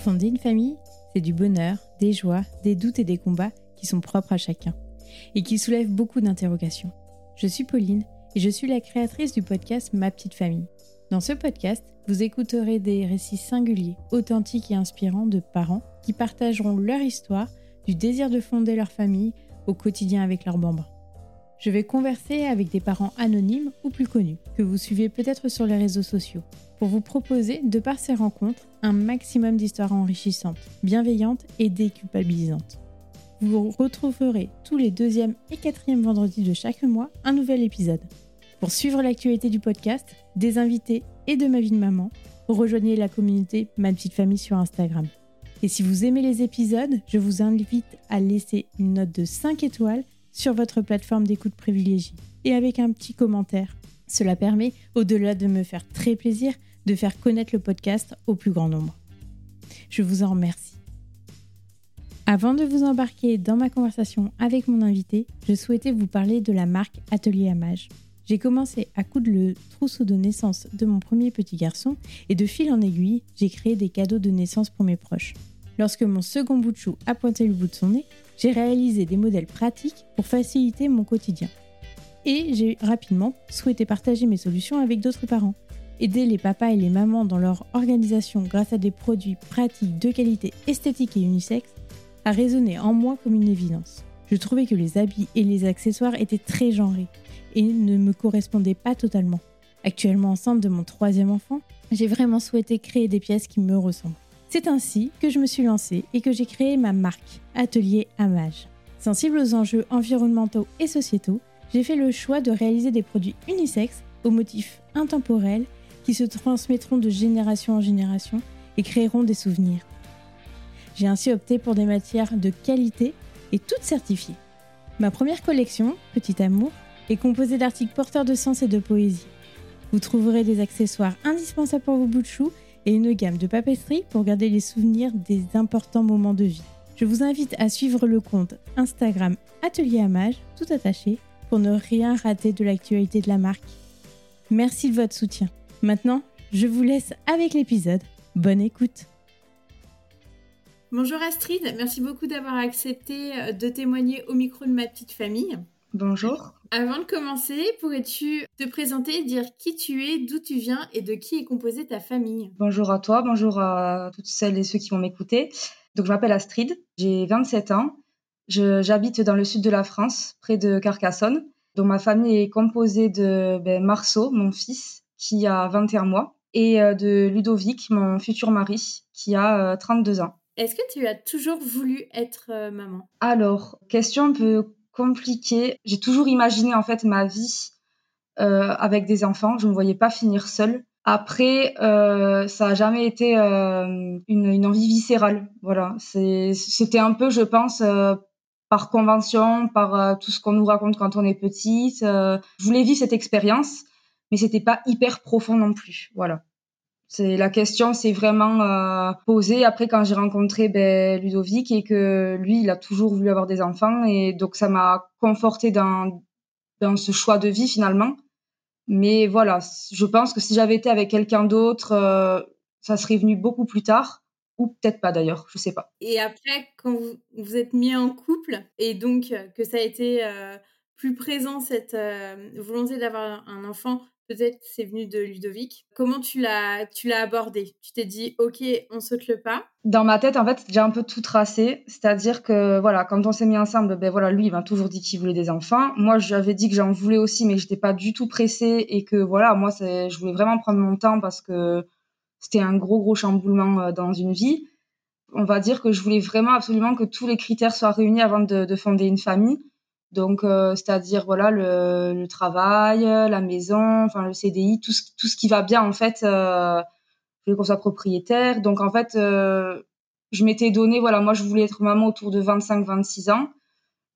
Fonder une famille, c'est du bonheur, des joies, des doutes et des combats qui sont propres à chacun et qui soulèvent beaucoup d'interrogations. Je suis Pauline et je suis la créatrice du podcast Ma petite famille. Dans ce podcast, vous écouterez des récits singuliers, authentiques et inspirants de parents qui partageront leur histoire du désir de fonder leur famille au quotidien avec leurs bambins. Je vais converser avec des parents anonymes ou plus connus, que vous suivez peut-être sur les réseaux sociaux, pour vous proposer, de par ces rencontres, un maximum d'histoires enrichissantes, bienveillantes et déculpabilisantes. Vous retrouverez tous les deuxième et quatrième vendredis de chaque mois un nouvel épisode. Pour suivre l'actualité du podcast, des invités et de ma vie de maman, rejoignez la communauté Ma Petite Famille sur Instagram. Et si vous aimez les épisodes, je vous invite à laisser une note de 5 étoiles sur votre plateforme d'écoute privilégiée et avec un petit commentaire. Cela permet, au-delà de me faire très plaisir, de faire connaître le podcast au plus grand nombre. Je vous en remercie. Avant de vous embarquer dans ma conversation avec mon invité, je souhaitais vous parler de la marque Atelier Amage. J'ai commencé à coudre le trousseau de naissance de mon premier petit garçon et de fil en aiguille, j'ai créé des cadeaux de naissance pour mes proches. Lorsque mon second bout de chou a pointé le bout de son nez, j'ai réalisé des modèles pratiques pour faciliter mon quotidien. Et j'ai rapidement souhaité partager mes solutions avec d'autres parents. Aider les papas et les mamans dans leur organisation grâce à des produits pratiques de qualité esthétique et unisexe a résonné en moi comme une évidence. Je trouvais que les habits et les accessoires étaient très genrés et ne me correspondaient pas totalement. Actuellement enceinte de mon troisième enfant, j'ai vraiment souhaité créer des pièces qui me ressemblent. C'est ainsi que je me suis lancée et que j'ai créé ma marque, Atelier Amage. Sensible aux enjeux environnementaux et sociétaux, j'ai fait le choix de réaliser des produits unisexes aux motifs intemporels qui se transmettront de génération en génération et créeront des souvenirs. J'ai ainsi opté pour des matières de qualité et toutes certifiées. Ma première collection, Petit Amour, est composée d'articles porteurs de sens et de poésie. Vous trouverez des accessoires indispensables pour vos bouts de chou et une gamme de papeterie pour garder les souvenirs des importants moments de vie. Je vous invite à suivre le compte Instagram Atelier Amage, tout attaché, pour ne rien rater de l'actualité de la marque. Merci de votre soutien. Maintenant, je vous laisse avec l'épisode. Bonne écoute. Bonjour Astrid, merci beaucoup d'avoir accepté de témoigner au micro de ma petite famille. Bonjour. Avant de commencer, pourrais-tu te présenter, dire qui tu es, d'où tu viens et de qui est composée ta famille? Bonjour à toi, bonjour à toutes celles et ceux qui vont m'écouter. Donc je m'appelle Astrid, j'ai 27 ans. J'habite dans le sud de la France, près de Carcassonne. Donc ma famille est composée de ben, Marceau, mon fils, qui a 21 mois, et euh, de Ludovic, mon futur mari, qui a 32 euh, ans. Est-ce que tu as toujours voulu être euh, maman? Alors, question un peu compliqué. J'ai toujours imaginé en fait ma vie euh, avec des enfants. Je ne me voyais pas finir seule. Après, euh, ça a jamais été euh, une, envie viscérale. Voilà, c'était un peu, je pense, par convention, par tout ce qu'on nous raconte quand on est petite. je voulais vivre cette expérience, mais c'était pas hyper profond non plus. Voilà. C'est la question s'est vraiment euh, posée après quand j'ai rencontré ben, Ludovic et que lui il a toujours voulu avoir des enfants et donc ça m'a conforté dans dans ce choix de vie finalement. Mais voilà, je pense que si j'avais été avec quelqu'un d'autre, euh, ça serait venu beaucoup plus tard ou peut-être pas d'ailleurs, je sais pas. Et après, quand vous vous êtes mis en couple et donc euh, que ça a été plus présent cette volonté d'avoir un enfant peut-être c'est venu de Ludovic. Comment tu l'as tu l'as abordé? Tu t'es dit OK, on saute le pas? Dans ma tête en fait, j'ai un peu tout tracé, c'est-à-dire que voilà, quand on s'est mis ensemble, ben voilà, lui il m'a toujours dit qu'il voulait des enfants. Moi, j'avais dit que j'en voulais aussi mais j'étais pas du tout pressée et que voilà, moi je voulais vraiment prendre mon temps parce que c'était un gros gros chamboulement euh, dans une vie. On va dire que je voulais vraiment absolument que tous les critères soient réunis avant de fonder une famille. Donc, euh, c'est-à-dire voilà le, le, travail, la maison, enfin le CDI, tout ce, tout ce qui va bien en fait. Euh, je voulais qu'on soit propriétaire. Donc en fait, euh, je m'étais donné voilà, moi je voulais être maman autour de 25-26 ans.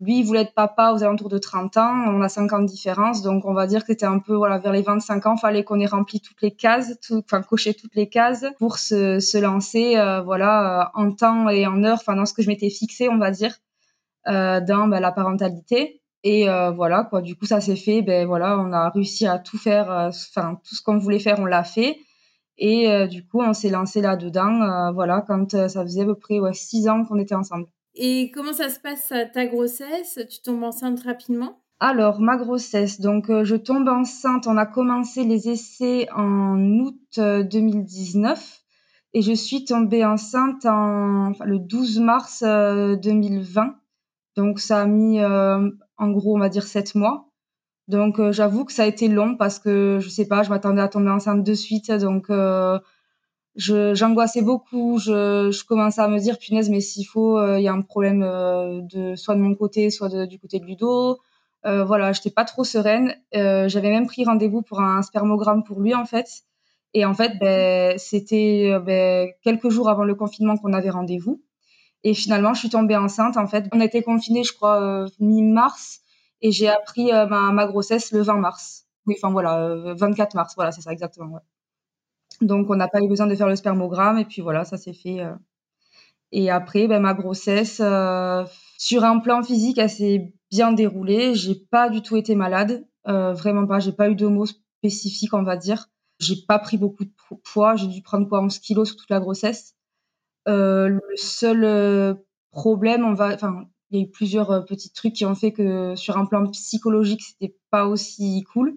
Lui, il voulait être papa aux alentours de 30 ans. On a 5 ans de différence, donc on va dire que c'était un peu voilà vers les 25 ans, fallait qu'on ait rempli toutes les cases, enfin coché toutes les cases pour se, se lancer euh, voilà en temps et en heure, enfin dans ce que je m'étais fixé, on va dire. Euh, dans bah, la parentalité. Et euh, voilà, quoi. Du coup, ça s'est fait. Ben voilà, on a réussi à tout faire. Euh, enfin, tout ce qu'on voulait faire, on l'a fait. Et du coup, on s'est lancé là-dedans, voilà, quand ça faisait à peu près ouais, six ans qu'on était ensemble. Et comment ça se passe ta grossesse? Tu tombes enceinte rapidement? Alors, ma grossesse, donc je tombe enceinte, on a commencé les essais en août 2019 et je suis tombée enceinte en, le 12 mars 2020. Donc, ça a mis en gros, on va dire, sept mois. Donc, j'avoue que ça a été long parce que je sais pas, je m'attendais à tomber enceinte de suite. Donc, j'angoissais beaucoup. Je, je, commençais à me dire, punaise, mais s'il faut, il y a un problème de soit de mon côté, soit du côté de Ludo. Euh, voilà, j'étais pas trop sereine. Euh, j'avais même pris rendez-vous pour un spermogramme pour lui en fait. Et en fait, ben, c'était euh, ben, quelques jours avant le confinement qu'on avait rendez-vous. Et finalement, je suis tombée enceinte. En fait, on été confinés, je crois, mi-mars, et j'ai appris ma, ma, grossesse le 20 mars. Oui, enfin voilà, 24 mars. Voilà, c'est ça exactement. Donc, on n'a pas eu besoin de faire le spermogramme, et puis voilà, ça s'est fait. Et après, ben, ma grossesse, sur un plan physique, elle s'est bien déroulé. J'ai pas du tout été malade, euh, vraiment pas. J'ai pas eu de mots spécifiques, on va dire. J'ai pas pris beaucoup de poids. J'ai dû prendre quoi 11 kilos sur toute la grossesse. Euh, le seul euh, problème, on va, enfin, il y a eu plusieurs petits trucs qui ont fait que sur un plan psychologique, c'était pas aussi cool.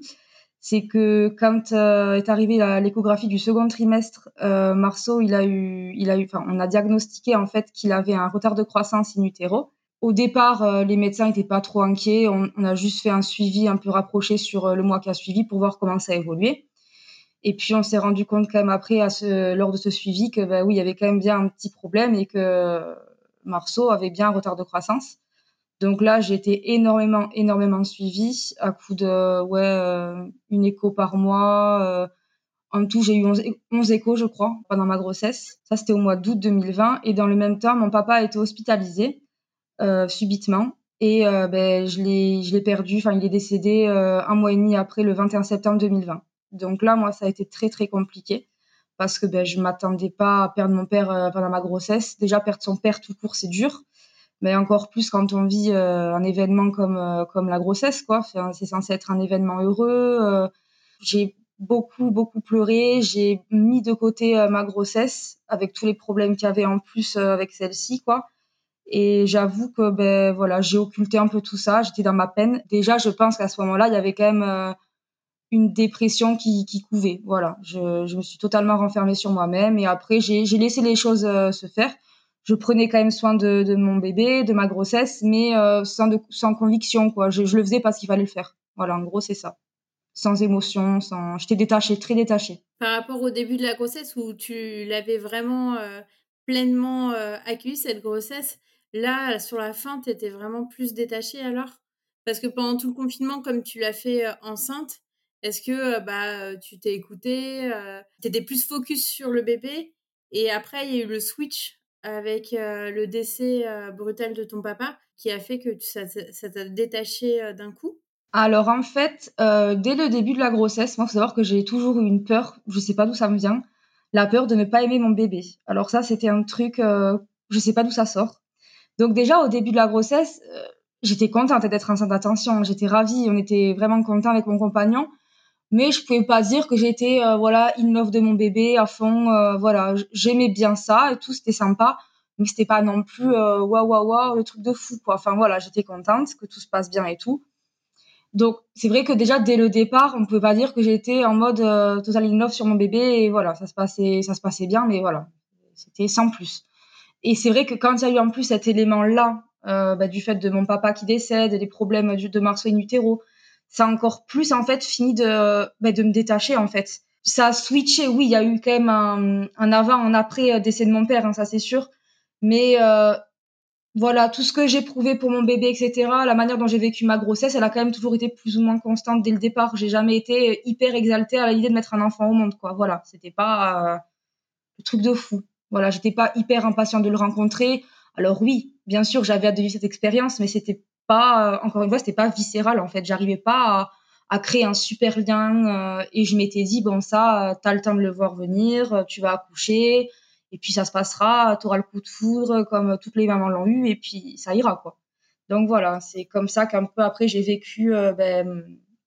C'est que quand est arrivée l'échographie du second trimestre, Marceau, il a eu, il a eu, enfin, on a diagnostiqué en fait qu'il avait un retard de croissance in utero. Au départ, euh, les médecins n'étaient pas trop inquiets. On, a juste fait un suivi un peu rapproché sur euh, le mois qui a suivi pour voir comment ça évoluait. Et puis, on s'est rendu compte quand même après, à ce, lors de ce suivi, que bah, oui, il y avait quand même bien un petit problème et que Marceau avait bien un retard de croissance. Donc là, j'ai été énormément, énormément suivie à coup de ouais, euh, une écho par mois. en tout, j'ai eu 11, 11, échos, je crois, pendant ma grossesse. Ça, c'était au mois d'août 2020. Et dans le même temps, mon papa a été hospitalisé. Euh, subitement. Et euh, ben, je l'ai, perdu. Enfin, il est décédé euh, un mois et demi après, le 21 septembre 2020. Donc là, moi, ça a été très très compliqué parce que ben, je m'attendais pas à perdre mon père pendant ma grossesse. Déjà, perdre son père tout court, c'est dur. Mais encore plus quand on vit un événement comme comme la grossesse, quoi. c'est censé être un événement heureux. j'ai beaucoup beaucoup pleuré. J'ai mis de côté ma grossesse avec tous les problèmes qu'il y avait en plus avec celle-ci, quoi. Et j'avoue que ben voilà, j'ai occulté un peu tout ça. J'étais dans ma peine. Déjà, je pense qu'à ce moment-là, il y avait quand même euh, une dépression qui, qui couvait. Voilà, je, me suis totalement renfermée sur moi-même. Et après, j'ai laissé les choses euh, se faire. Je prenais quand même soin de, mon bébé, de ma grossesse, mais euh, sans, conviction. Quoi. Je, le faisais parce qu'il fallait le faire. Voilà, en gros, c'est ça. Sans émotion, sans... j'étais détachée, très détachée. Par rapport au début de la grossesse où tu l'avais vraiment pleinement accueilli, cette grossesse, Là, sur la fin, tu étais vraiment plus détachée alors? Parce que pendant tout le confinement, comme tu l'as fait enceinte, est-ce que bah, tu t'es écoutée Tu étais plus focus sur le bébé Et après, il y a eu le switch avec le décès brutal de ton papa qui a fait que ça, t'a détaché d'un coup? Alors en fait, dès le début de la grossesse, moi, faut savoir que j'ai toujours eu une peur, je sais pas d'où ça me vient, la peur de ne pas aimer mon bébé. Alors ça, c'était un truc, je sais pas d'où ça sort. Donc déjà au début de la grossesse, j'étais contente d'être enceinte d'attention, j'étais ravie, on était vraiment content avec mon compagnon, mais je pouvais pas dire que j'étais euh, voilà in love de mon bébé à fond, euh, voilà, j'aimais bien ça et tout, c'était sympa, mais c'était pas non plus waouh waouh waouh le truc de fou quoi. Enfin voilà, j'étais contente que tout se passe bien et tout. Donc c'est vrai que déjà dès le départ, on peut pas dire que j'étais en mode total in love sur mon bébé et voilà, ça se passait ça se passait bien, mais voilà, c'était sans plus. Et c'est vrai que quand il y a eu en plus cet élément-là, euh, bah, du fait de mon papa qui décède, des problèmes de Marceau in utero, ça a encore plus en fait fini de, bah, de me détacher en fait. Ça a switché, oui, il y a eu quand même un, un avant, un après euh, décès de mon père, hein, ça c'est sûr. Mais euh, voilà, tout ce que j'ai prouvé pour mon bébé, etc., la manière dont j'ai vécu ma grossesse, elle a quand même toujours été plus ou moins constante dès le départ. J'ai jamais été hyper exaltée à l'idée de mettre un enfant au monde, quoi. Voilà, c'était pas euh, le truc de fou. Voilà, j'étais pas hyper impatient de le rencontrer. Alors oui, bien sûr, j'avais hâte de vivre cette expérience, mais c'était pas, euh, encore une fois, c'était pas viscéral en fait. J'arrivais pas à, créer un super lien euh, et je m'étais dit bon ça, tu as le temps de le voir venir, tu vas accoucher et puis ça se passera, tu auras le coup de foudre comme toutes les mamans l'ont eu et puis ça ira quoi. Donc voilà, c'est comme ça qu'un peu après j'ai vécu euh, ben,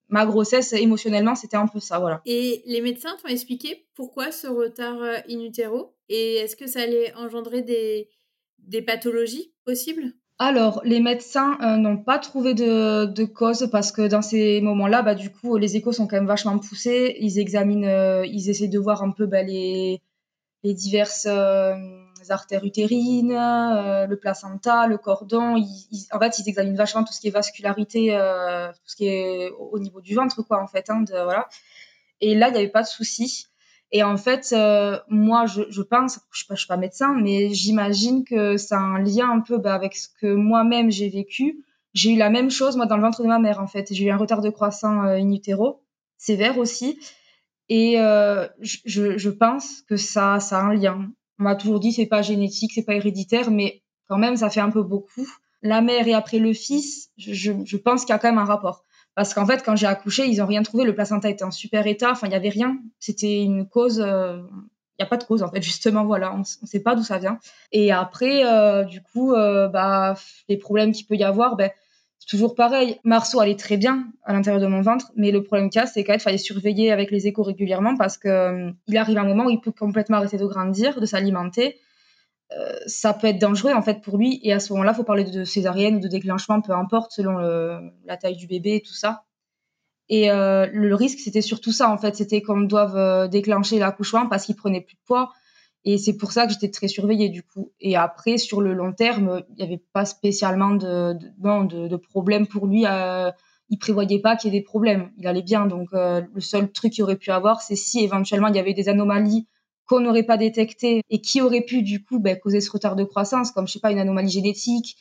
ma grossesse émotionnellement, c'était un peu ça, voilà. Et les médecins t'ont expliqué pourquoi ce retard in utero? Et est-ce que ça allait engendrer des, des pathologies possibles? Alors, les médecins n'ont pas trouvé de, de, cause parce que dans ces moments-là, bah, du coup, les échos sont quand même vachement poussés. Ils examinent, ils essaient de voir un peu bah, les, les diverses artères utérines, euh, le placenta, le cordon. en fait, ils examinent vachement tout ce qui est vascularité, euh, tout ce qui est au, niveau du ventre, quoi, en fait. Hein, voilà. Et là, il n'y avait pas de souci. Et en fait, euh, moi, je, pense, je ne suis, pas médecin, mais j'imagine que ça a un lien un peu bah, avec ce que moi-même j'ai vécu. J'ai eu la même chose, moi, dans le ventre de ma mère, en fait. J'ai eu un retard de croissance in utero, sévère aussi. Et je, je, pense que ça, ça a un lien. On m'a toujours dit c'est pas génétique, c'est pas héréditaire, mais quand même ça fait un peu beaucoup. La mère et après le fils, je, je pense qu'il y a quand même un rapport. Parce qu'en fait, quand j'ai accouché, ils ont rien trouvé. Le placenta était en super état. Enfin, il y avait rien. C'était une cause. Euh, il n'y a pas de cause en fait. Justement, voilà, on ne sait pas d'où ça vient. Et après, euh, du coup, euh, bah, les problèmes qu'il peut y avoir, ben, c'est toujours pareil. Marceau allait très bien à l'intérieur de mon ventre, mais le problème qu'il y a, c'est qu'il fallait surveiller avec les échos régulièrement parce que euh, il arrive un moment où il peut complètement arrêter de grandir, de s'alimenter. Euh, ça peut être dangereux en fait pour lui, et à ce moment-là, il faut parler de césarienne ou de déclenchement, peu importe, selon la taille du bébé et tout ça. Et euh, le risque, c'était surtout ça en fait, c'était qu'on doive déclencher l'accouchement parce qu'il prenait plus de poids et c'est pour ça que j'étais très surveillée du coup. Et après, sur le long terme, il n'y avait pas spécialement de, de, de, problème pour lui. Euh, il prévoyait pas qu'il y ait des problèmes. Il allait bien. Donc euh, le seul truc qu'il aurait pu avoir, c'est si éventuellement il y avait des anomalies qu'on n'aurait pas détectées et qui auraient pu du coup ben, causer ce retard de croissance, comme je sais pas une anomalie génétique.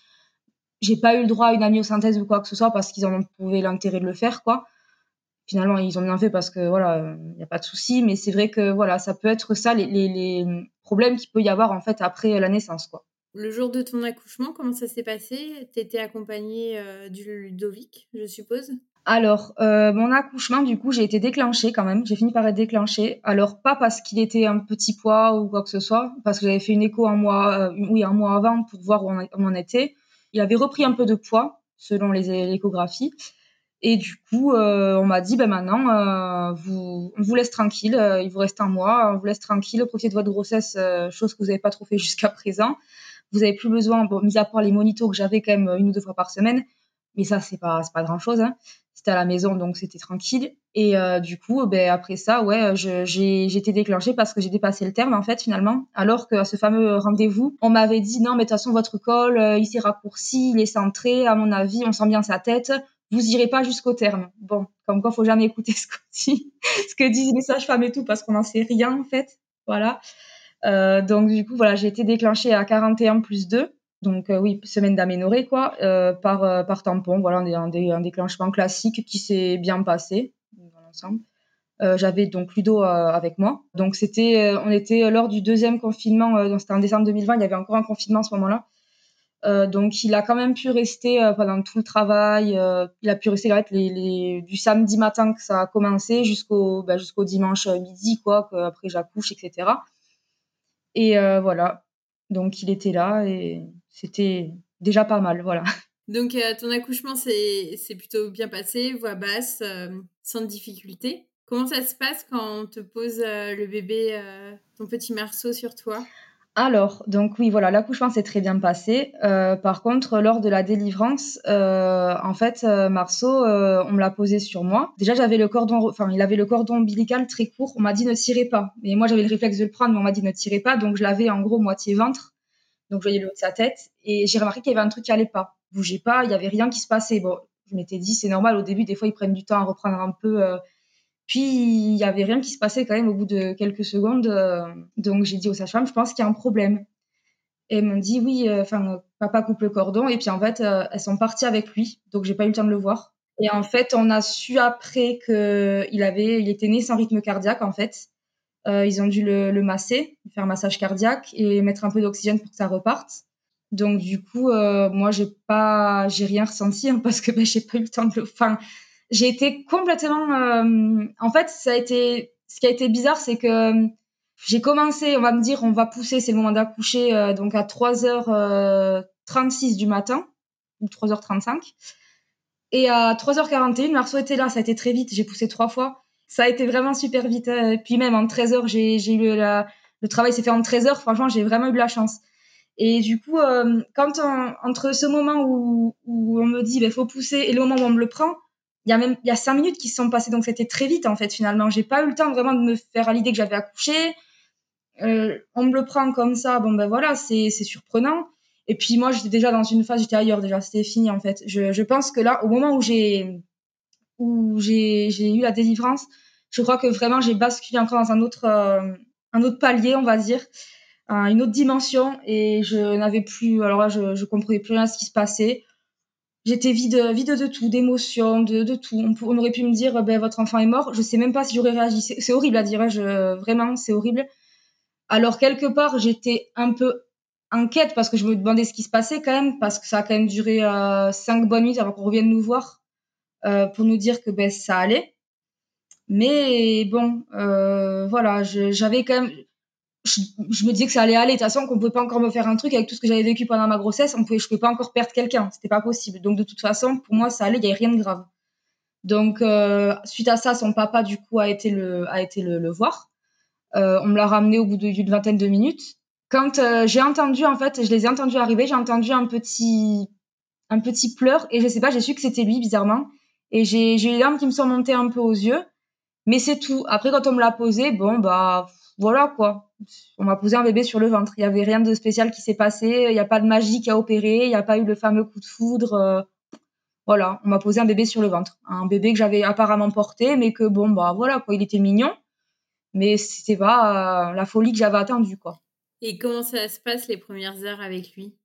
J'ai pas eu le droit à une amniosynthèse ou quoi que ce soit parce qu'ils en ont trouvé l'intérêt de le faire, quoi. Finalement ils ont bien fait parce que voilà il n'y a pas de souci mais c'est vrai que voilà ça peut être ça les, les, problèmes qu'il peut y avoir en fait après la naissance quoi. Le jour de ton accouchement comment ça s'est passé? Tu étais accompagnée euh, du Ludovic je suppose? Alors, euh, mon accouchement, du coup, j'ai été déclenchée quand même. J'ai fini par être déclenchée. Alors, pas parce qu'il était un petit poids ou quoi que ce soit, parce que j'avais fait une écho un mois, euh, oui, un mois avant pour voir où on, où était. Il avait repris un peu de poids selon les échographies. Et du coup, euh, on m'a dit, ben maintenant, vous, on vous laisse tranquille, il vous reste un mois, on vous laisse tranquille, profitez de votre grossesse, chose que vous n'avez pas trop fait jusqu'à présent. Vous n'avez plus besoin, mis à part les monitos que j'avais quand même une ou deux fois par semaine, mais ça, c'est pas, pas grand-chose. Hein. C'était à la maison, donc c'était tranquille. Et du coup, ben, après ça, ouais, j'ai été déclenchée parce que j'ai dépassé le terme, en fait, finalement. Alors qu'à ce fameux rendez-vous, on m'avait dit, non, mais de toute façon, votre col, il s'est raccourci, il est centré, à mon avis, on sent bien sa tête vous irez pas jusqu'au terme. Bon, comme quoi, faut jamais écouter ce, ce que disent les sages-femmes et tout, parce qu'on n'en sait rien, en fait. Voilà. Euh, donc, du coup, voilà, j'ai été déclenchée à 41 plus 2. Donc, euh, oui, semaine d'aménorrhée, quoi, euh, par, euh, par tampon. Voilà, un, un, déclenchement classique qui s'est bien passé dans l'ensemble. Euh, j'avais donc Ludo avec moi. Donc, c'était, on était lors du deuxième confinement, c'était en décembre 2020, il y avait encore un confinement à ce moment-là. Euh, donc il a quand même pu rester euh, pendant tout le travail. Euh, il a pu rester les, les, du samedi matin que ça a commencé jusqu'au bah, jusqu'au dimanche midi quoi. Après j'accouche etc. Et voilà. Donc il était là et c'était déjà pas mal voilà. Donc ton accouchement c'est plutôt bien passé, voix basse, sans difficulté. Comment ça se passe quand on te pose le bébé, ton petit marceau sur toi? Alors, donc oui, voilà, l'accouchement s'est très bien passé. Euh, par contre, lors de la délivrance, euh, en fait, euh, Marceau, on me l'a posé sur moi. Déjà, j'avais le cordon, enfin, il avait le cordon ombilical très court. On m'a dit ne tirez pas. Mais moi, j'avais le réflexe de le prendre, mais on m'a dit ne tirez pas. Donc, je l'avais en gros moitié ventre. Donc, je voyais le sa tête. Et j'ai remarqué qu'il y avait un truc qui allait pas. Bougeait pas, il y avait rien qui se passait. Bon, je m'étais dit, c'est normal. Au début, des fois, ils prennent du temps à reprendre un peu puis il y avait rien qui se passait quand même au bout de quelques secondes. Euh, donc j'ai dit aux sages-femmes, je pense qu'il y a un problème. Et elles m'ont dit oui, euh, enfin papa coupe le cordon. Et puis en fait, euh, elles sont parties avec lui, donc j'ai pas eu le temps de le voir. Et en fait, on a su après que il avait, il était né sans rythme cardiaque en fait. Ils ont dû le, masser, faire un massage cardiaque et mettre un peu d'oxygène pour que ça reparte. Donc du coup, moi j'ai pas, j'ai rien ressenti hein, parce que ben, j'ai pas eu le temps de le. Enfin, j'ai été complètement. Euh, en fait, ça a été. Ce qui a été bizarre, c'est que euh, j'ai commencé, on va me dire, on va pousser, c'est le moment d'accoucher, euh, donc à 3h36 du matin, ou 3h35. Et à 3h41, Marceau était là. Ça a été très vite. J'ai poussé trois fois. Ça a été vraiment super vite. Euh, puis même en 13h, j'ai eu la, le travail s'est fait en 13 heures. Franchement, j'ai vraiment eu de la chance. Et du coup, euh, quand entre ce moment où, où on me dit, il ben, faut pousser, et le moment où on me le prend, il y a même il y a cinq minutes qui se sont passées, donc c'était très vite en fait finalement. J'ai pas eu le temps vraiment de me faire à l'idée que j'avais accouché. Euh, on me le prend comme ça, bon ben voilà, c'est surprenant. Et puis moi, j'étais déjà dans une phase, j'étais ailleurs déjà, c'était fini en fait. Je, je pense que là, au moment où j'ai où j'ai eu la délivrance, je crois que vraiment j'ai basculé encore dans un autre euh, un autre palier, on va dire, une autre dimension, et je n'avais plus, alors là, je, je comprenais plus rien à ce qui se passait. J'étais vide, vide de tout, d'émotions, de, tout. On, aurait pu me dire, ben, votre enfant est mort. Je sais même pas si j'aurais réagi. C'est horrible à dire, hein, vraiment, c'est horrible. Alors, quelque part, j'étais un peu inquiète parce que je me demandais ce qui se passait quand même, parce que ça a quand même duré euh, cinq bonnes minutes avant qu'on revienne nous voir pour nous dire que ben, ça allait. Mais bon, euh, voilà, j'avais quand même. Je, me disais que ça allait aller. De toute façon, qu'on pouvait pas encore me faire un truc avec tout ce que j'avais vécu pendant ma grossesse. On pouvait, je pouvais pas encore perdre quelqu'un. C'était pas possible. Donc, de toute façon, pour moi, ça allait. Il y avait rien de grave. Donc, euh, suite à ça, son papa, du coup, a été le, a été le, voir. Euh, on me l'a ramené au bout d'une vingtaine de minutes. Quand euh, j'ai entendu, en fait, je les ai entendus arriver, j'ai entendu un petit, un petit pleur et je sais pas, j'ai su que c'était lui, bizarrement. Et j'ai eu les larmes qui me sont montées un peu aux yeux. Mais c'est tout. Après, quand on me l'a posé, bon, bah, voilà, quoi. On m'a posé un bébé sur le ventre. Il n'y avait rien de spécial qui s'est passé. Il n'y a pas de magie qui a opéré. Il n'y a pas eu le fameux coup de foudre. Euh, voilà, on m'a posé un bébé sur le ventre. Un bébé que j'avais apparemment porté, mais que, bon, bah, voilà, quoi. Il était mignon. Mais c'était pas euh, la folie que j'avais attendue, quoi. Et comment ça se passe les premières heures avec lui?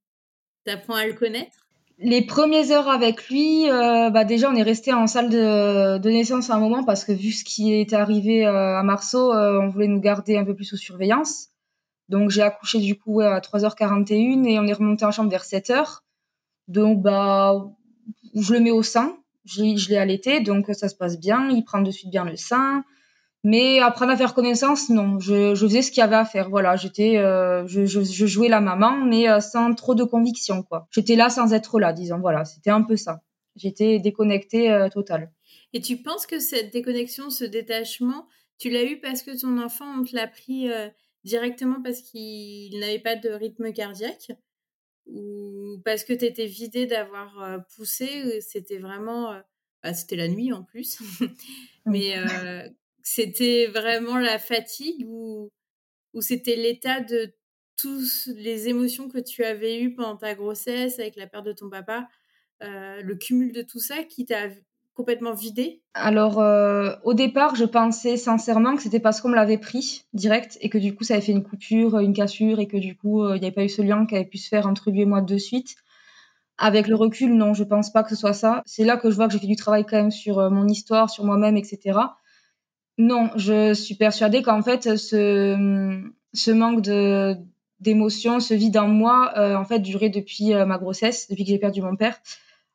T'apprends à le connaître? Les premières heures avec lui, euh, bah déjà on est resté en salle de, naissance un moment parce que vu ce qui était arrivé euh, à Marceau, euh, on voulait nous garder un peu plus sous surveillance. Donc j'ai accouché du coup à 3h41 et on est remonté en chambre vers 7h. Donc bah je le mets au sein, je, je l'ai allaité, donc ça se passe bien, il prend de suite bien le sein. Mais apprendre à faire connaissance, non. Je, je faisais ce qu'il y avait à faire. Voilà, j'étais, euh, je, je, je, jouais la maman, mais euh, sans trop de conviction, quoi. J'étais là sans être là, disons. Voilà, c'était un peu ça. J'étais déconnectée euh, totale. Et tu penses que cette déconnexion, ce détachement, tu l'as eu parce que ton enfant, on te l'a pris directement parce qu'il n'avait pas de rythme cardiaque? Ou parce que tu étais vidée d'avoir poussé? C'était vraiment, bah, c'était la nuit en plus. Mais c'était vraiment la fatigue ou, ou c'était l'état de toutes les émotions que tu avais eues pendant ta grossesse avec la perte de ton papa, euh, le cumul de tout ça qui t'a complètement vidé Alors, euh, au départ, je pensais sincèrement que c'était parce qu'on me l'avait pris direct et que du coup, ça avait fait une coupure, une cassure et que du coup, euh, il n'y avait pas eu ce lien qui avait pu se faire entre lui et moi de suite. Avec le recul, non, je pense pas que ce soit ça. C'est là que je vois que j'ai fait du travail quand même sur mon histoire, sur moi-même, etc. Non, je suis persuadée qu'en fait, ce, manque d'émotion, ce vide en moi, euh, en fait, durait depuis euh, ma grossesse, depuis que j'ai perdu mon père.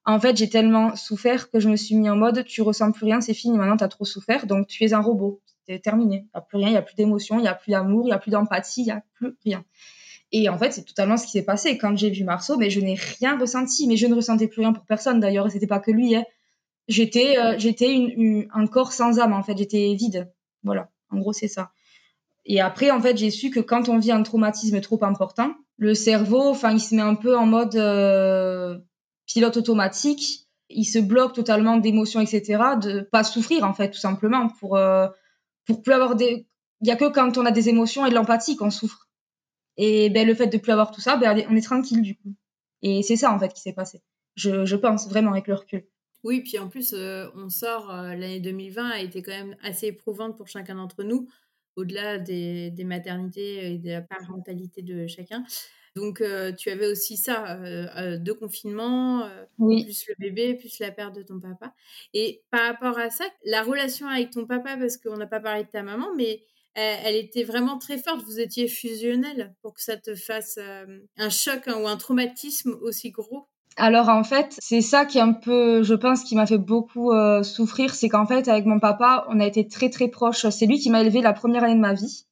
En fait, j'ai tellement souffert que je me suis mis en mode, tu ressens plus rien, c'est fini, maintenant tu as trop souffert, donc tu es un robot. C'est terminé. Il n'y a plus rien, il n'y a plus d'émotion, il n'y a plus d'amour, il n'y a plus d'empathie, il n'y a plus rien. Et en fait, c'est totalement ce qui s'est passé. Quand j'ai vu Marceau, mais je n'ai rien ressenti, mais je ne ressentais plus rien pour personne d'ailleurs, c'était pas que lui. Hein j'étais euh, j'étais un corps sans âme en fait. J'étais vide. Voilà. En gros c'est ça. Et après en fait j'ai su que quand on vit un traumatisme trop important le cerveau enfin il se met un peu en mode euh, pilote automatique. Il se bloque totalement d'émotions etc de pas souffrir en fait tout simplement pour euh, pour plus avoir des il y a que quand on a des émotions et de l'empathie qu'on souffre. Et ben le fait de plus avoir tout ça ben on est tranquille du coup. Et c'est ça en fait qui s'est passé. Je, je pense vraiment avec le recul oui, puis en plus, euh, on sort, euh, l'année 2020 a été quand même assez éprouvante pour chacun d'entre nous, au-delà des, maternités et de la parentalité de chacun. Donc, euh, tu avais aussi ça, deux confinements, plus le bébé, plus la perte de ton papa. Et par rapport à ça, la relation avec ton papa, parce qu'on n'a pas parlé de ta maman, mais elle, était vraiment très forte. Vous étiez fusionnel pour que ça te fasse un choc hein, ou un traumatisme aussi gros alors en fait, c'est ça qui est un peu, je pense, qui m'a fait beaucoup euh, souffrir, c'est qu'en fait, avec mon papa, on a été très très proches. C'est lui qui m'a élevé la première année de ma vie,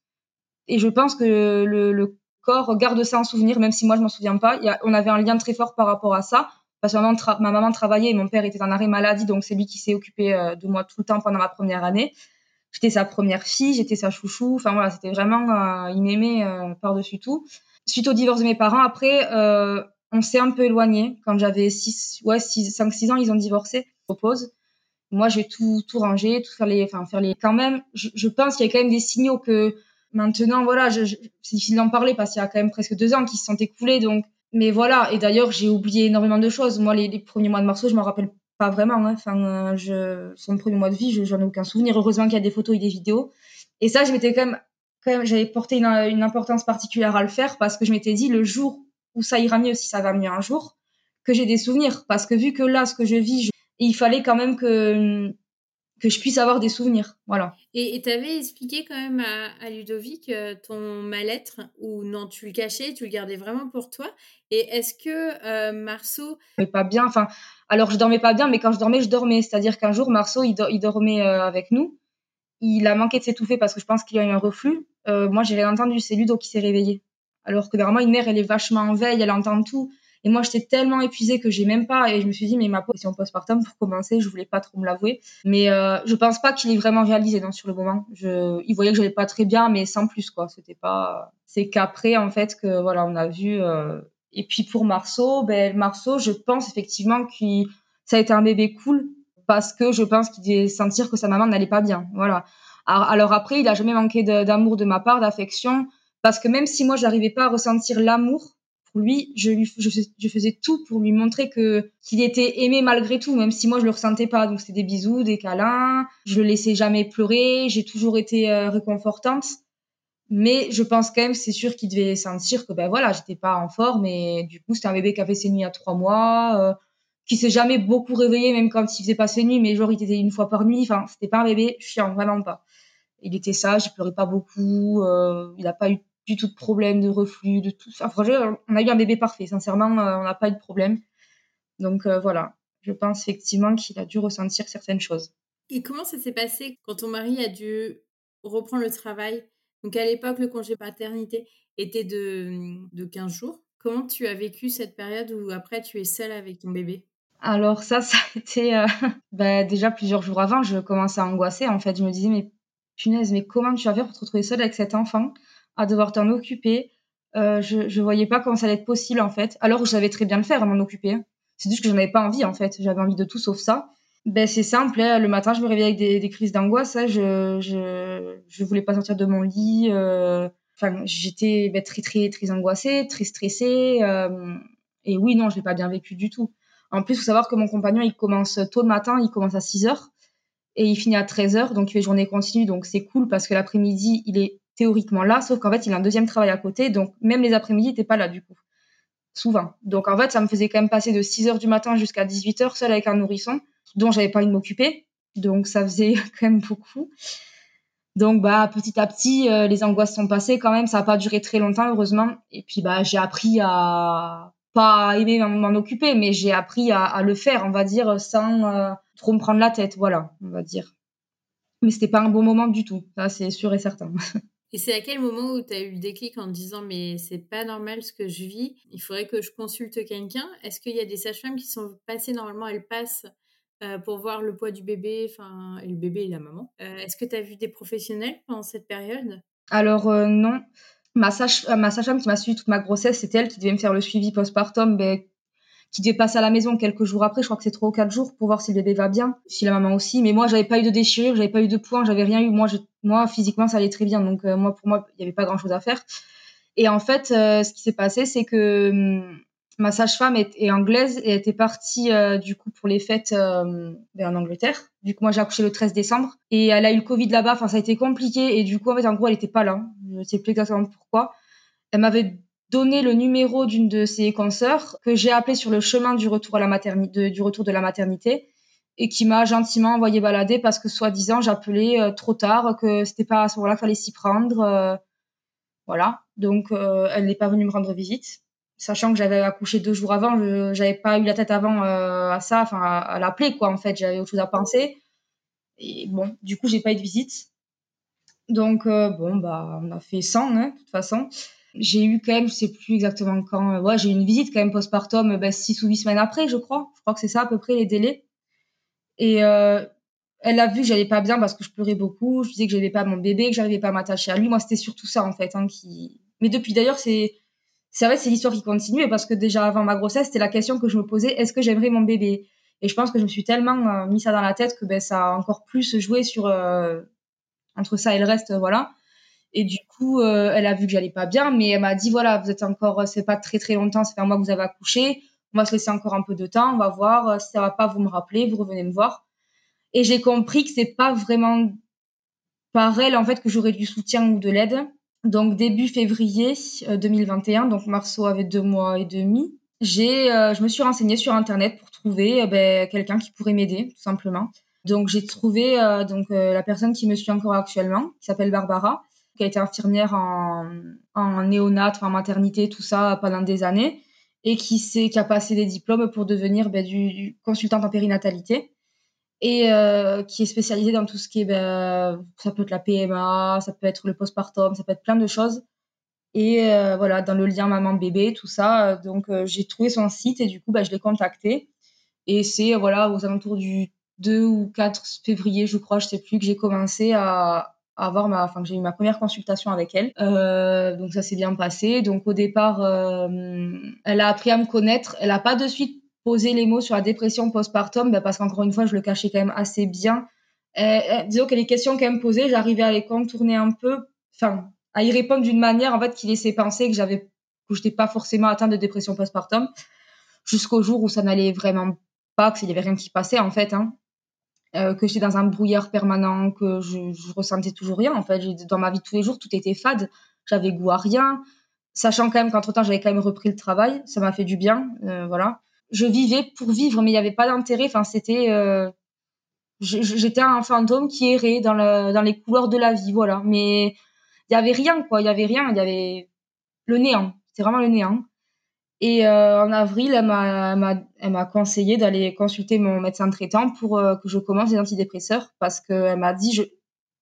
et je pense que le, corps garde ça en souvenir, même si moi je m'en souviens pas. on avait un lien très fort par rapport à ça. parce que ma maman, travaillait et mon père était en arrêt maladie, donc c'est lui qui s'est occupé euh, de moi tout le temps pendant ma première année. J'étais sa première fille, j'étais sa chouchou. Enfin voilà, c'était vraiment, euh, il m'aimait euh, par-dessus tout. Suite au divorce de mes parents, après, on s'est un peu éloigné. Quand j'avais 6, ouais, 5, 6 ans, ils ont divorcé. Je propose. Moi, j'ai tout, tout rangé, tout faire les, enfin, faire les, quand même, je, pense qu'il y a quand même des signaux que maintenant, voilà, c'est difficile d'en parler parce qu'il y a quand même presque deux ans qui se sont écoulés, donc mais voilà, et d'ailleurs, j'ai oublié énormément de choses. Moi, les, premiers mois de Marceau, je m'en rappelle pas vraiment. Hein. Enfin, je, son premier mois de vie, je n'en ai aucun souvenir. Heureusement qu'il y a des photos et des vidéos. Et ça, je m'étais quand même, quand même j'avais porté une, une, importance particulière à le faire parce que je m'étais dit, le jour où ça ira mieux, si ça va mieux un jour, que j'ai des souvenirs. Parce que vu que là, ce que je vis, il fallait quand même que, que je puisse avoir des souvenirs. Voilà. Et tu avais expliqué quand même à, Ludovic euh, ton mal-être ou non, tu le cachais, tu le gardais vraiment pour toi. Et est-ce que euh, Marceau. Mais pas bien. Enfin, alors je dormais pas bien, mais quand je dormais, je dormais. C'est-à-dire qu'un jour, Marceau, il, il dormait euh, avec nous. Il a manqué de s'étouffer parce que je pense qu'il y a eu un reflux. moi, j'ai rien entendu. C'est Ludo qui s'est réveillé. Alors que normalement, une mère, elle est vachement en veille, elle entend tout. Et moi, j'étais tellement épuisée que j'ai même pas. Et je me suis dit, mais ma position postpartum, pour commencer, je voulais pas trop me l'avouer. Mais euh, je pense pas qu'il ait vraiment réalisé non, sur le moment. Je, il voyait que j'allais pas très bien, mais sans plus, quoi. C'était pas. C'est qu'après, en fait, que voilà, on a vu. Euh... Et puis pour Marceau, ben, Marceau, je pense effectivement que ça a été un bébé cool parce que je pense qu'il devait sentir que sa maman n'allait pas bien. Voilà. Alors après, il a jamais manqué d'amour de ma part, d'affection, parce que même si moi, j'arrivais pas à ressentir l'amour pour lui, je, lui je, faisais tout pour lui montrer que qu'il était aimé malgré tout, même si moi je le ressentais pas. Donc c'était des bisous, des câlins. Je le laissais jamais pleurer. J'ai toujours été euh, réconfortante. Mais je pense quand même, c'est sûr qu'il devait sentir que ben voilà, j'étais pas en forme. Et du coup, c'était un bébé qui avait ses nuits à trois mois, euh, qui s'est jamais beaucoup réveillé, même quand il faisait pas ses nuits, mais genre il était une fois par nuit. Enfin, c'était pas un bébé chiant, vraiment pas. Il était sage, il pleurait pas beaucoup. Euh, il a pas eu du tout de problème de reflux, de tout. Enfin, franchement, on a eu un bébé parfait. Sincèrement, euh, on n'a pas eu de problème. Donc euh, voilà, je pense effectivement qu'il a dû ressentir certaines choses. Et comment ça s'est passé quand ton mari a dû reprendre le travail? Donc à l'époque, le congé paternité était de, de 15 jours. Comment tu as vécu cette période où après tu es seule avec ton bébé? Alors ça, ça a été euh, bah, déjà plusieurs jours avant, je commençais à angoisser. En fait, je me disais, mais punaise, mais comment tu vas faire pour te retrouver seule avec cet enfant? À devoir t'en occuper. Euh, je, je voyais pas comment ça allait être possible en fait. Alors je savais très bien le faire à m'en occuper. C'est juste que j'en avais pas envie en fait. J'avais envie de tout sauf ça. Ben c'est simple. Hein. Le matin, je me réveillais avec des, des crises d'angoisse. Hein. Je, je je voulais pas sortir de mon lit. Euh... Enfin, j'étais ben, très très très angoissée, très stressée. Euh... Et oui, non, je l'ai pas bien vécu du tout. En plus, faut savoir que mon compagnon, il commence tôt le matin. Il commence à 6 heures et il finit à 13 heures. Donc il fait journée continue. Donc c'est cool parce que l'après-midi, il est théoriquement là, sauf qu'en fait, il a un deuxième travail à côté, donc même les après-midi, n'était pas là du coup. Souvent. Donc en fait, ça me faisait quand même passer de 6 heures du matin jusqu'à 18 heures seule avec un nourrisson, dont j'avais pas envie de m'occuper. Donc ça faisait quand même beaucoup. Donc bah petit à petit, euh, les angoisses sont passées quand même. Ça n'a pas duré très longtemps, heureusement. Et puis bah j'ai appris à pas aimer m'en occuper, mais j'ai appris à, le faire, on va dire, sans euh, trop me prendre la tête. Voilà, on va dire. Mais c'était pas un bon moment du tout. Ça, c'est sûr et certain. Et c'est à quel moment où tu as eu le déclic en te disant mais c'est pas normal ce que je vis, il faudrait que je consulte quelqu'un? Est-ce qu'il y a des sages-femmes qui sont passées normalement, elles passent euh, pour voir le poids du bébé, enfin le bébé et la maman? Euh, est-ce que tu as vu des professionnels pendant cette période? Alors euh, non. Ma sage-femme qui m'a suivi toute ma grossesse, c'était elle qui devait me faire le suivi postpartum ben, qui devait passer à la maison quelques jours après, je crois que c'est trois ou quatre jours pour voir si le bébé va bien, si la maman aussi. Mais moi, j'avais pas eu de déchirure, j'avais pas eu de points, j'avais rien eu. Moi, je, moi, physiquement, ça allait très bien. Donc, euh, moi, pour moi, il y avait pas grand chose à faire. Et en fait, euh, ce qui s'est passé, c'est que hum, ma sage-femme est, anglaise et était partie euh, du coup pour les fêtes ben, en Angleterre. Du coup, moi, j'ai accouché le 13 décembre et elle a eu le Covid là-bas. Enfin, ça a été compliqué et du coup, en fait, en gros, elle était pas là. Je sais plus exactement pourquoi. Elle m'avait donné le numéro d'une de ses consoeurs que j'ai appelé sur le chemin du retour à la du retour de la maternité et qui m'a gentiment envoyé balader parce que soi-disant j'appelais euh, trop tard, que c'était pas à ce moment-là qu'il fallait s'y prendre. Euh, voilà. Donc euh, elle n'est pas venue me rendre visite, sachant que j'avais accouché deux jours avant, je j'avais pas eu la tête avant à ça, enfin à, l'appeler quoi. En fait, j'avais autre chose à penser. Et bon, du coup j'ai pas eu de visite. Donc bon bah on a fait 100 hein, de toute façon. j'ai eu quand même, je sais plus exactement quand, ouais, j'ai eu une visite quand même postpartum, ben, six ou huit semaines après, je crois. Je crois que c'est ça à peu près les délais. Et euh, elle a vu que j'allais pas bien parce que je pleurais beaucoup. Je disais que j'avais pas mon bébé, que j'arrivais pas à m'attacher à lui. Moi, c'était surtout ça en fait. Hein, qui... Mais depuis d'ailleurs, c'est c'est vrai, c'est l'histoire qui continue parce que déjà avant ma grossesse, c'était la question que je me posais est-ce que j'aimerais mon bébé? Et je pense que je me suis tellement euh, mis ça dans la tête que ben, ça a encore plus joué sur euh, entre ça et le reste, voilà. Et du coup, euh, elle a vu que j'allais pas bien, mais elle m'a dit voilà, vous êtes encore, c'est pas très très longtemps, c'est un mois que vous avez accouché. On va se laisser encore un peu de temps, on va voir. Si ça va pas, vous me rappelez, vous revenez me voir. Et j'ai compris que c'est pas vraiment par elle en fait que j'aurais du soutien ou de l'aide. Donc début février 2021, euh, donc Marceau avait deux mois et demi. J'ai, euh, je me suis renseignée sur internet pour trouver euh, ben, quelqu'un qui pourrait m'aider tout simplement. Donc j'ai trouvé donc la personne qui me suit encore actuellement, qui s'appelle Barbara, qui a été infirmière en, en néonat, en maternité, tout ça pendant des années, et qui, qui a passé des diplômes pour devenir ben, du, du consultante en périnatalité et euh, qui est spécialisée dans tout ce qui est, ben, ça peut être la PMA, ça peut être le postpartum, ça peut être plein de choses. Et euh, voilà, dans le lien maman-bébé, tout ça. Donc, euh, j'ai trouvé son site et du coup, ben, je l'ai contacté. Et c'est voilà, aux alentours du 2 ou 4 février, je crois, je sais plus, que j'ai commencé à, avoir ma, enfin, j'ai eu ma première consultation avec elle. donc, ça s'est bien passé. Donc, au départ, elle a appris à me connaître. Elle n'a pas de suite poser les mots sur la dépression postpartum, bah, parce qu'encore une fois, je le cachais quand même assez bien. disons que les questions qu'elle me posait, j'arrivais à les contourner un peu, enfin, à y répondre d'une manière en fait qui laissait penser que j'avais que je n'étais pas forcément atteinte de dépression postpartum, jusqu'au jour où ça n'allait vraiment pas, qu'il n'y avait rien qui passait en fait, hein. Euh, que j'étais dans un brouillard permanent, que je, ressentais toujours rien en fait. Dans ma vie de tous les jours, tout était fade, j'avais goût à rien, sachant quand même qu'entre temps j'avais quand même repris le travail, ça m'a fait du bien, euh, voilà je vivais pour vivre, mais il n'y avait pas d'intérêt. Enfin, c'était, euh, j'étais un fantôme qui errait dans, le, dans les couloirs de la vie, voilà. Mais il y avait rien, quoi. Il y avait rien. Il y avait le néant. C'était vraiment le néant. Et euh, en avril, elle m'a, conseillé d'aller consulter mon médecin traitant pour euh, que je commence les antidépresseurs parce qu'elle m'a dit, je,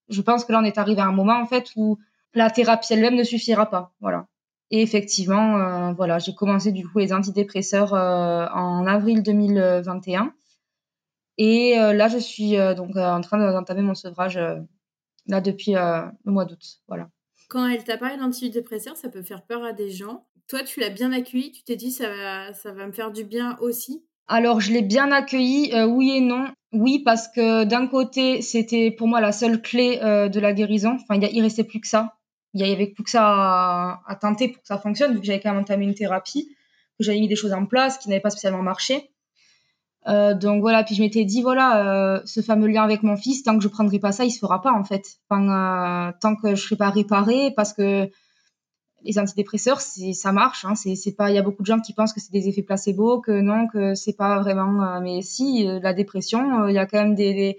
je pense que là, on est arrivé à un moment, en fait, où la thérapie elle-même ne suffira pas. Voilà. Et effectivement, euh, voilà, j'ai commencé du coup les antidépresseurs euh, en avril 2021. Et euh, là, je suis donc en train d'entamer mon sevrage là depuis le mois d'août. Voilà. Quand elle t'a parlé d'antidépresseurs, ça peut faire peur à des gens. Toi, tu l'as bien accueilli. Tu t'es dit ça va, ça va me faire du bien aussi? Alors, je l'ai bien accueilli, oui et non. Oui, parce que d'un côté, c'était pour moi la seule clé de la guérison. Enfin, il, il restait plus que ça il y avait plus que ça à, tenter pour que ça fonctionne, vu que j'avais quand même entamé une thérapie, que j'avais mis des choses en place qui n'avaient pas spécialement marché. Euh, donc voilà, puis je m'étais dit, voilà, euh, ce fameux lien avec mon fils, tant que je prendrai pas ça, il se fera pas en fait. Euh, tant que je serai pas réparée, parce que les antidépresseurs, ça marche. Hein, c'est pas, il y a beaucoup de gens qui pensent que c'est des effets placebo, que non, que c'est pas vraiment. mais si, la dépression, il y a quand même des,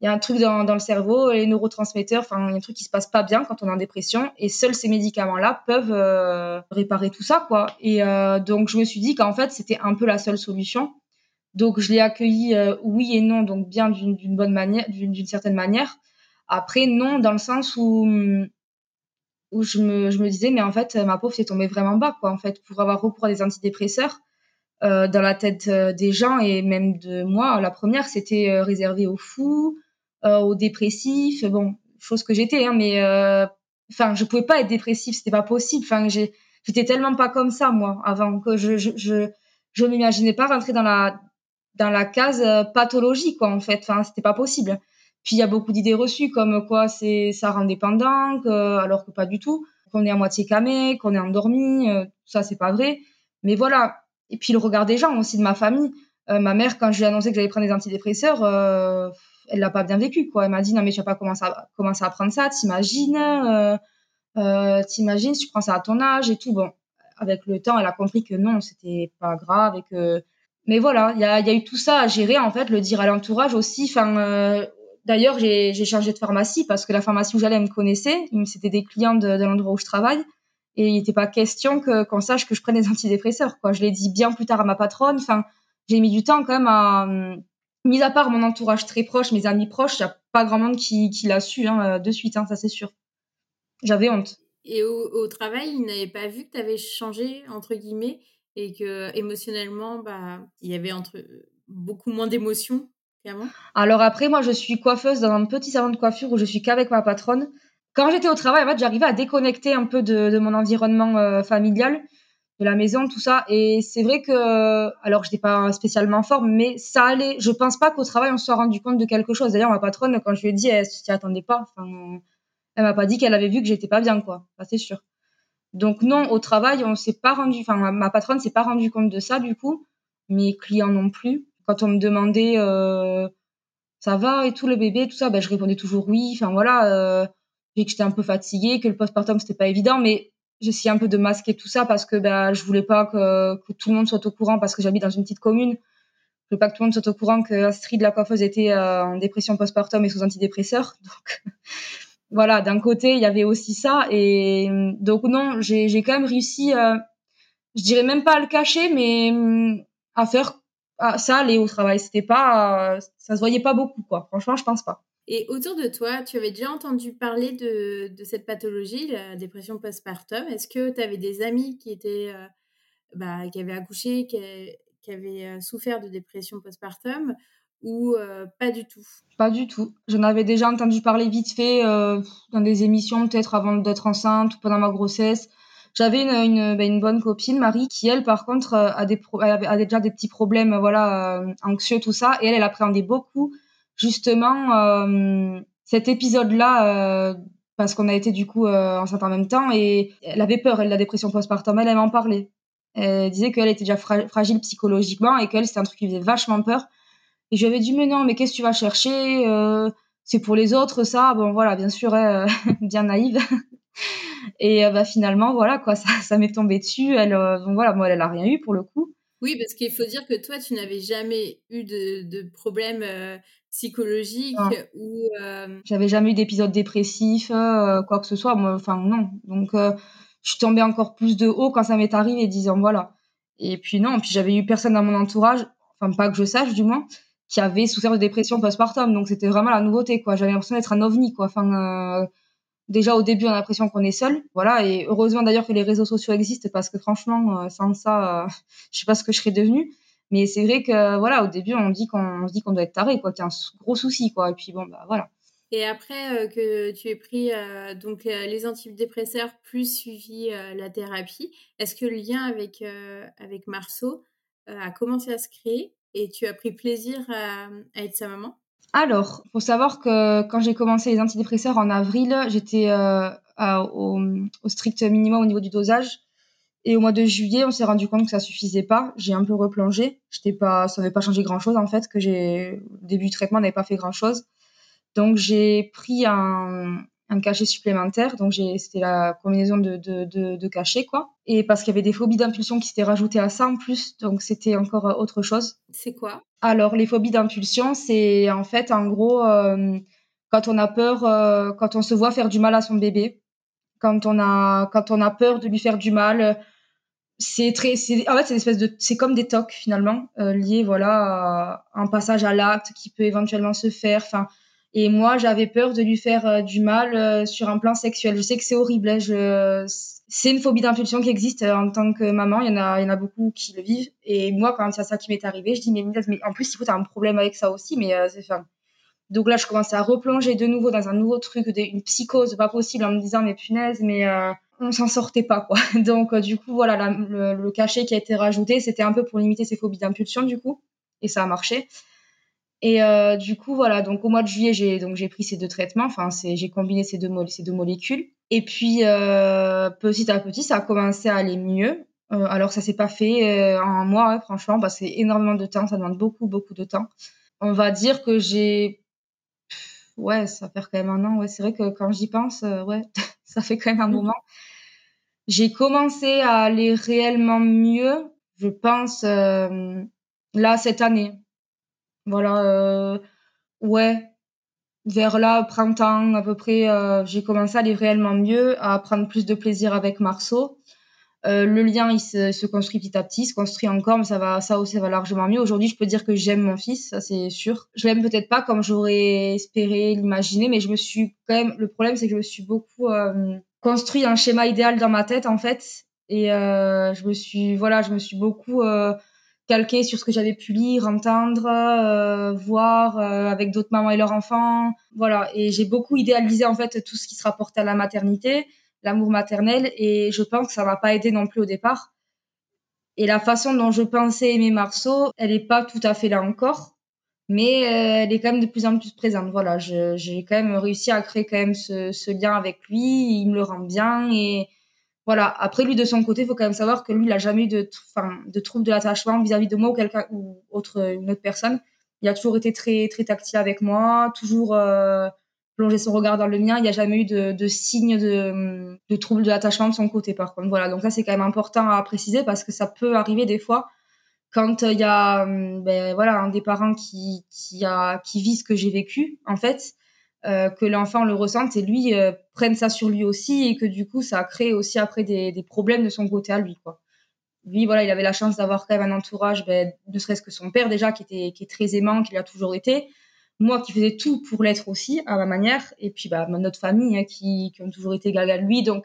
il y a un truc dans, dans, le cerveau, les neurotransmetteurs, enfin, il y a un truc qui se passe pas bien quand on est en dépression, et seuls ces médicaments-là peuvent euh, réparer tout ça, quoi. Et euh, donc, je me suis dit qu'en fait, c'était un peu la seule solution. Donc, je l'ai accueilli euh, oui et non, donc bien d'une bonne manière, d'une certaine manière. Après, non, dans le sens où où je me, disais, mais en fait, ma pauvre, c'est tombée vraiment bas, quoi, en fait, pour avoir recours à des antidépresseurs. dans la tête des gens et même de moi, la première, c'était réservé aux fous, euh, aux dépressifs. Bon, chose que j'étais, hein, mais euh, enfin, je pouvais pas être dépressif, c'était pas possible. Enfin, j'étais tellement pas comme ça moi avant que je je je, je m'imaginais pas rentrer dans la dans la case euh, pathologie quoi en fait. Enfin, c'était pas possible. Puis il y a beaucoup d'idées reçues comme quoi c'est ça rend dépendant, que, alors que pas du tout. Qu'on est à moitié camé, qu'on est endormi, ça c'est pas vrai. Mais voilà. Et puis le regard des gens aussi de ma famille. ma mère, quand je lui ai annoncé que j'allais prendre des antidépresseurs, euh, elle l'a pas bien vécu quoi elle m'a dit non mais tu vas pas commencer à commencer à prendre ça t'imagines euh, euh, t'imagines tu prends ça à ton âge et tout bon avec le temps elle a compris que non c'était pas grave et que mais voilà il y a, y a, eu tout ça à gérer en fait le dire à l'entourage aussi enfin euh, d'ailleurs j'ai changé de pharmacie parce que la pharmacie où j'allais me connaissait c'était des clients de, l'endroit où je travaille et il n'était pas question que qu'on sache que je prenne des antidépresseurs je l'ai dit bien plus tard à ma patronne enfin j'ai mis du temps quand même à mis à part mon entourage très proche, mes amis proches, il n'y a pas grand monde qui, l'a su hein, euh, de suite, hein, ça c'est sûr. J'avais honte. Et au, travail, ils n'avaient pas vu que tu avais changé, entre guillemets, et que émotionnellement, bah, il y avait entre, beaucoup moins d'émotions, Alors après, moi, je suis coiffeuse dans un petit salon de coiffure où je suis qu'avec ma patronne. Quand j'étais au travail, en fait, j'arrivais à déconnecter un peu de, mon environnement euh, familial, de la maison, tout ça. Et c'est vrai que, alors, je n'étais pas spécialement forme, mais ça allait. Je pense pas qu'au travail, on se soit rendu compte de quelque chose. D'ailleurs, ma patronne, quand je lui ai dit, elle s'y attendait pas. Enfin, elle m'a pas dit qu'elle avait vu que j'étais pas bien, quoi. c'est sûr. Donc non, au travail, on s'est pas rendu, enfin ma patronne s'est pas rendu compte de ça du coup, mes clients non plus. Quand on me demandait euh, ça va et tout le bébé, tout ça, ben je répondais toujours oui. Enfin voilà, euh, que j'étais un peu fatiguée, que le postpartum c'était pas évident, mais j'essayais un peu de masquer tout ça parce que ben je voulais pas que, tout le monde soit au courant parce que j'habite dans une petite commune. Je voulais pas que tout le monde soit au courant que Astrid la coiffeuse était euh, en dépression postpartum et sous antidépresseurs. Donc voilà, d'un côté, il y avait aussi ça. Et donc, non, j'ai quand même réussi, je dirais même pas à le cacher, mais à faire ça aller au travail. C'était pas, ça se voyait pas beaucoup, quoi. Franchement, je pense pas. Et autour de toi, tu avais déjà entendu parler de, de cette pathologie, la dépression postpartum. Est-ce que tu avais des amis qui étaient, euh, bah, qui avaient accouché, qui, qui avaient euh, souffert de dépression postpartum ou euh, pas du tout? Pas du tout. J'en avais déjà entendu parler vite fait euh, dans des émissions, peut-être avant d'être enceinte ou pendant ma grossesse. J'avais ben, une, bonne copine, Marie, qui elle, par contre, euh, a, déjà des petits problèmes, voilà, anxieux, tout ça, et elle, elle appréhendait beaucoup, justement, cet épisode-là, parce qu'on a été du coup enceinte en même temps, et elle avait peur, elle, la dépression postpartum, elle, elle m'en parlait. Elle disait qu'elle était déjà fragile psychologiquement et qu'elle, c'était un truc qui faisait vachement peur et je lui avais dit, mais non, mais qu'est-ce que tu vas chercher euh, C'est pour les autres, ça? Bon, voilà, bien sûr, hein, bien naïve. Et euh, bah, finalement, voilà, quoi, ça, ça m'est tombé dessus. Elle, euh, donc voilà, moi, elle n'a rien eu pour le coup. Oui, parce qu'il faut dire que toi, tu n'avais jamais eu de, de problème psychologique ou. J'avais jamais eu d'épisode dépressif, quoi que ce soit. Enfin, non. Donc, je suis tombée encore plus de haut quand ça m'est arrivé, disant voilà. Et puis non, puis j'avais eu personne dans mon entourage, enfin pas que je sache du moins, qui avait souffert de dépression postpartum. Donc c'était vraiment la nouveauté, quoi. J'avais l'impression d'être un ovni, quoi. Enfin, euh, déjà au début, on a l'impression qu'on est seul, voilà. Et heureusement d'ailleurs que les réseaux sociaux existent parce que franchement, euh, sans ça, euh, je sais pas ce que je serais devenue. Mais c'est vrai que voilà, au début, on dit dit qu'on doit être taré, quoi, qu'il y un gros souci, quoi. Et puis bon, bah voilà. Et après que tu aies pris donc les antidépresseurs plus suivi la thérapie, est-ce que le lien avec avec Marceau a commencé à se créer et tu as pris plaisir à, être sa maman? Alors, faut savoir que quand j'ai commencé les antidépresseurs en avril, j'étais euh, au, strict minimum au niveau du dosage. Et au mois de juillet, on s'est rendu compte que ça suffisait pas. J'ai un peu replongé. J'étais pas, ça n'avait pas changé grand chose en fait. Que j'ai début du traitement n'avait pas fait grand chose. Donc j'ai pris un, un cachet supplémentaire. Donc c'était la combinaison de, de, de, de cachets, quoi. Et parce qu'il y avait des phobies d'impulsion qui s'étaient rajoutées à ça en plus, donc c'était encore euh, autre chose. C'est quoi? Alors les phobies d'impulsion, c'est en fait en gros euh, quand on a peur, euh, quand on se voit faire du mal à son bébé, quand on a quand on a peur de lui faire du mal. c'est très, c'est, en fait, c'est une espèce de, c'est comme des tocs finalement liés, voilà, à un passage à l'acte qui peut éventuellement se faire. Enfin, et moi, j'avais peur de lui faire euh, du mal euh, sur un plan sexuel. Je sais que c'est horrible. Hein. C'est une phobie d'impulsion qui existe euh, en tant que maman. Il y en a, il y en a beaucoup qui le vivent. Et moi, quand c'est ça qui m'est arrivé, je dis, mais, mais en plus, il faut un problème avec ça aussi. Mais. Donc là, je commençais à replonger de nouveau dans un nouveau truc, une psychose pas possible, en me disant, mais punaise, mais on s'en sortait pas, quoi. Donc, du coup, voilà, le, le, cachet qui a été rajouté, c'était un peu pour limiter ces phobies d'impulsion, du coup. Et ça a marché. Et euh, du coup, voilà, donc au mois de juillet, j'ai donc j'ai pris ces deux traitements, enfin, j'ai combiné ces deux, ces deux molécules. Et puis, euh, petit à petit, ça a commencé à aller mieux. Euh, alors, ça s'est pas fait en un mois, hein, franchement, que c'est énormément de temps, ça demande beaucoup, beaucoup de temps. On va dire que j'ai. Ouais, ça fait quand même un an. Ouais, c'est vrai que quand j'y pense, ouais, ça fait quand même un mmh. moment. J'ai commencé à aller réellement mieux, je pense, là, cette année voilà, euh, ouais, vers là, printemps à peu près, euh, j'ai commencé à aller réellement mieux, à prendre plus de plaisir avec Marceau. Euh, le lien, il se, construit petit à petit, il se construit encore, mais ça va, ça aussi, va largement mieux. Aujourd'hui, je peux dire que j'aime mon fils, ça c'est sûr. Je l'aime peut-être pas comme j'aurais espéré l'imaginer, mais je me suis quand même. Le problème, c'est que je me suis beaucoup construit un schéma idéal dans ma tête en fait et euh, je me suis voilà je me suis beaucoup calquée sur ce que j'avais pu lire entendre euh, voir euh, avec d'autres mamans et leurs enfants. Voilà. Et j'ai beaucoup idéalisé en fait tout ce qui se rapportait à la maternité l'amour maternel. Et je pense que ça m'a pas aidé non plus au départ. Et la façon dont je pensais aimer Marceau elle est pas tout à fait là encore. Mais euh, elle est quand même de plus en plus présente. Voilà, j'ai quand même réussi à créer quand même ce, ce, lien avec lui. Il me le rend bien et voilà. Après lui de son côté, il faut quand même savoir que lui, il a jamais eu de, de trouble de l'attachement vis-à-vis de moi ou quelqu'un ou autre une autre personne. Il a toujours été très très tactile avec moi, toujours euh, plongé son regard dans le mien. Il n'y a jamais eu de, de signe de, de trouble de l'attachement de son côté. Par contre, voilà. Donc ça, c'est quand même important à préciser parce que ça peut arriver des fois quand il y a hum, ben, voilà un des parents qui qui a qui vit ce que j'ai vécu en fait euh, que l'enfant le ressente et lui euh, prenne ça sur lui aussi et que du coup ça crée aussi après des, problèmes de son côté à lui quoi. Lui voilà il avait la chance d'avoir quand même un entourage ben, ne serait-ce que son père déjà qui était qui est très aimant qui l'a toujours été. Moi qui faisais tout pour l'être aussi à ma manière. Et puis bah notre famille hein, qui, qui ont toujours été égal à lui. Donc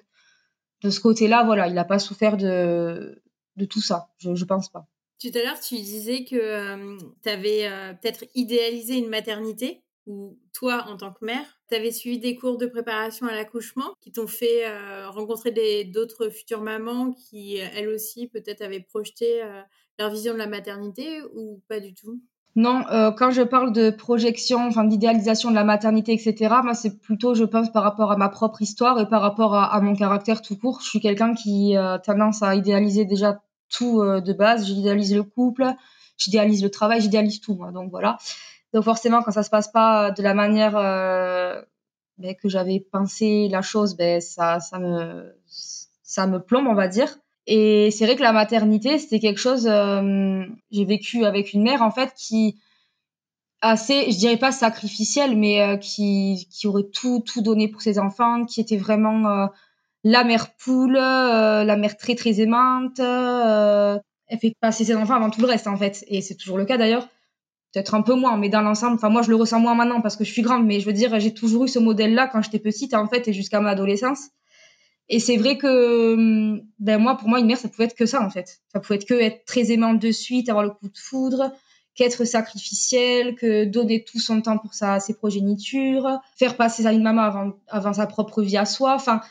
de ce côté là voilà il n'a pas souffert de de tout ça. Je, je pense pas. Tout à l'heure, tu disais que euh, tu avais peut-être idéalisé une maternité, ou toi, en tant que mère, tu avais suivi des cours de préparation à l'accouchement qui t'ont fait euh, rencontrer d'autres futures mamans qui, elles aussi, peut-être avaient projeté leur vision de la maternité, ou pas du tout? Non, quand je parle de projection, enfin d'idéalisation de la maternité, etc., moi c'est plutôt, je pense, par rapport à ma propre histoire et par rapport à, à mon caractère tout court. Je suis quelqu'un qui a tendance à idéaliser déjà tout euh, de base. J'idéalise le couple, j'idéalise le travail, j'idéalise tout, moi. Donc voilà. Donc forcément, quand ça se passe pas de la manière euh, ben, que j'avais pensé la chose, ben ça, ça me, ça me plombe, on va dire. Et c'est vrai que la maternité, c'était quelque chose. Euh, j'ai vécu avec une mère en fait qui assez, je dirais pas sacrificielle, mais euh, qui, qui aurait tout, tout donné pour ses enfants, qui était vraiment euh, la mère poule, euh, la mère très très aimante. Euh, elle fait passer ses enfants avant tout le reste en fait, et c'est toujours le cas d'ailleurs. Peut-être un peu moins, mais dans l'ensemble, enfin moi je le ressens moins maintenant parce que je suis grande, mais je veux dire j'ai toujours eu ce modèle-là quand j'étais petite en fait et jusqu'à ma adolescence. Et c'est vrai que hum, ben moi pour moi une mère ça pouvait être que ça en fait. Ça pouvait être que être très aimante de suite, avoir le coup de foudre, qu'être sacrificielle, que donner tout son temps pour sa, ses progénitures, faire passer à une maman avant, avant sa propre vie à soi. Enfin,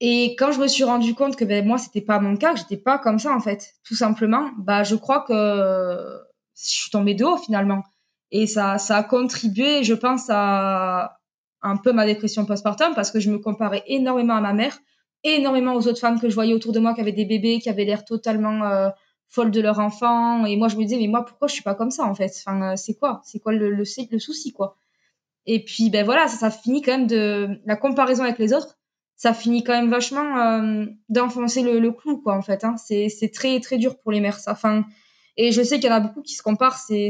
et quand je me suis rendu compte que ben, moi, c'était pas mon cas, que j'étais pas comme ça, en fait, tout simplement, bah, je crois que je suis tombée de haut, finalement. Et ça, ça a contribué, je pense, à un peu ma dépression postpartum parce que je me comparais énormément à ma mère, énormément aux autres femmes que je voyais autour de moi qui avaient des bébés, qui avaient l'air totalement euh, folles de leur enfant. Et moi, je me disais, mais moi, pourquoi je suis pas comme ça, en fait? Enfin, euh, c'est quoi? C'est quoi le, le, souci, quoi? Et puis, ben voilà, ça, ça finit quand même de la comparaison avec les autres ça finit quand même vachement euh, d'enfoncer le, le, clou, quoi, en fait. Hein. C'est très, très dur pour les mères, ça. Enfin, et je sais qu'il y en a beaucoup qui se comparent, c'est,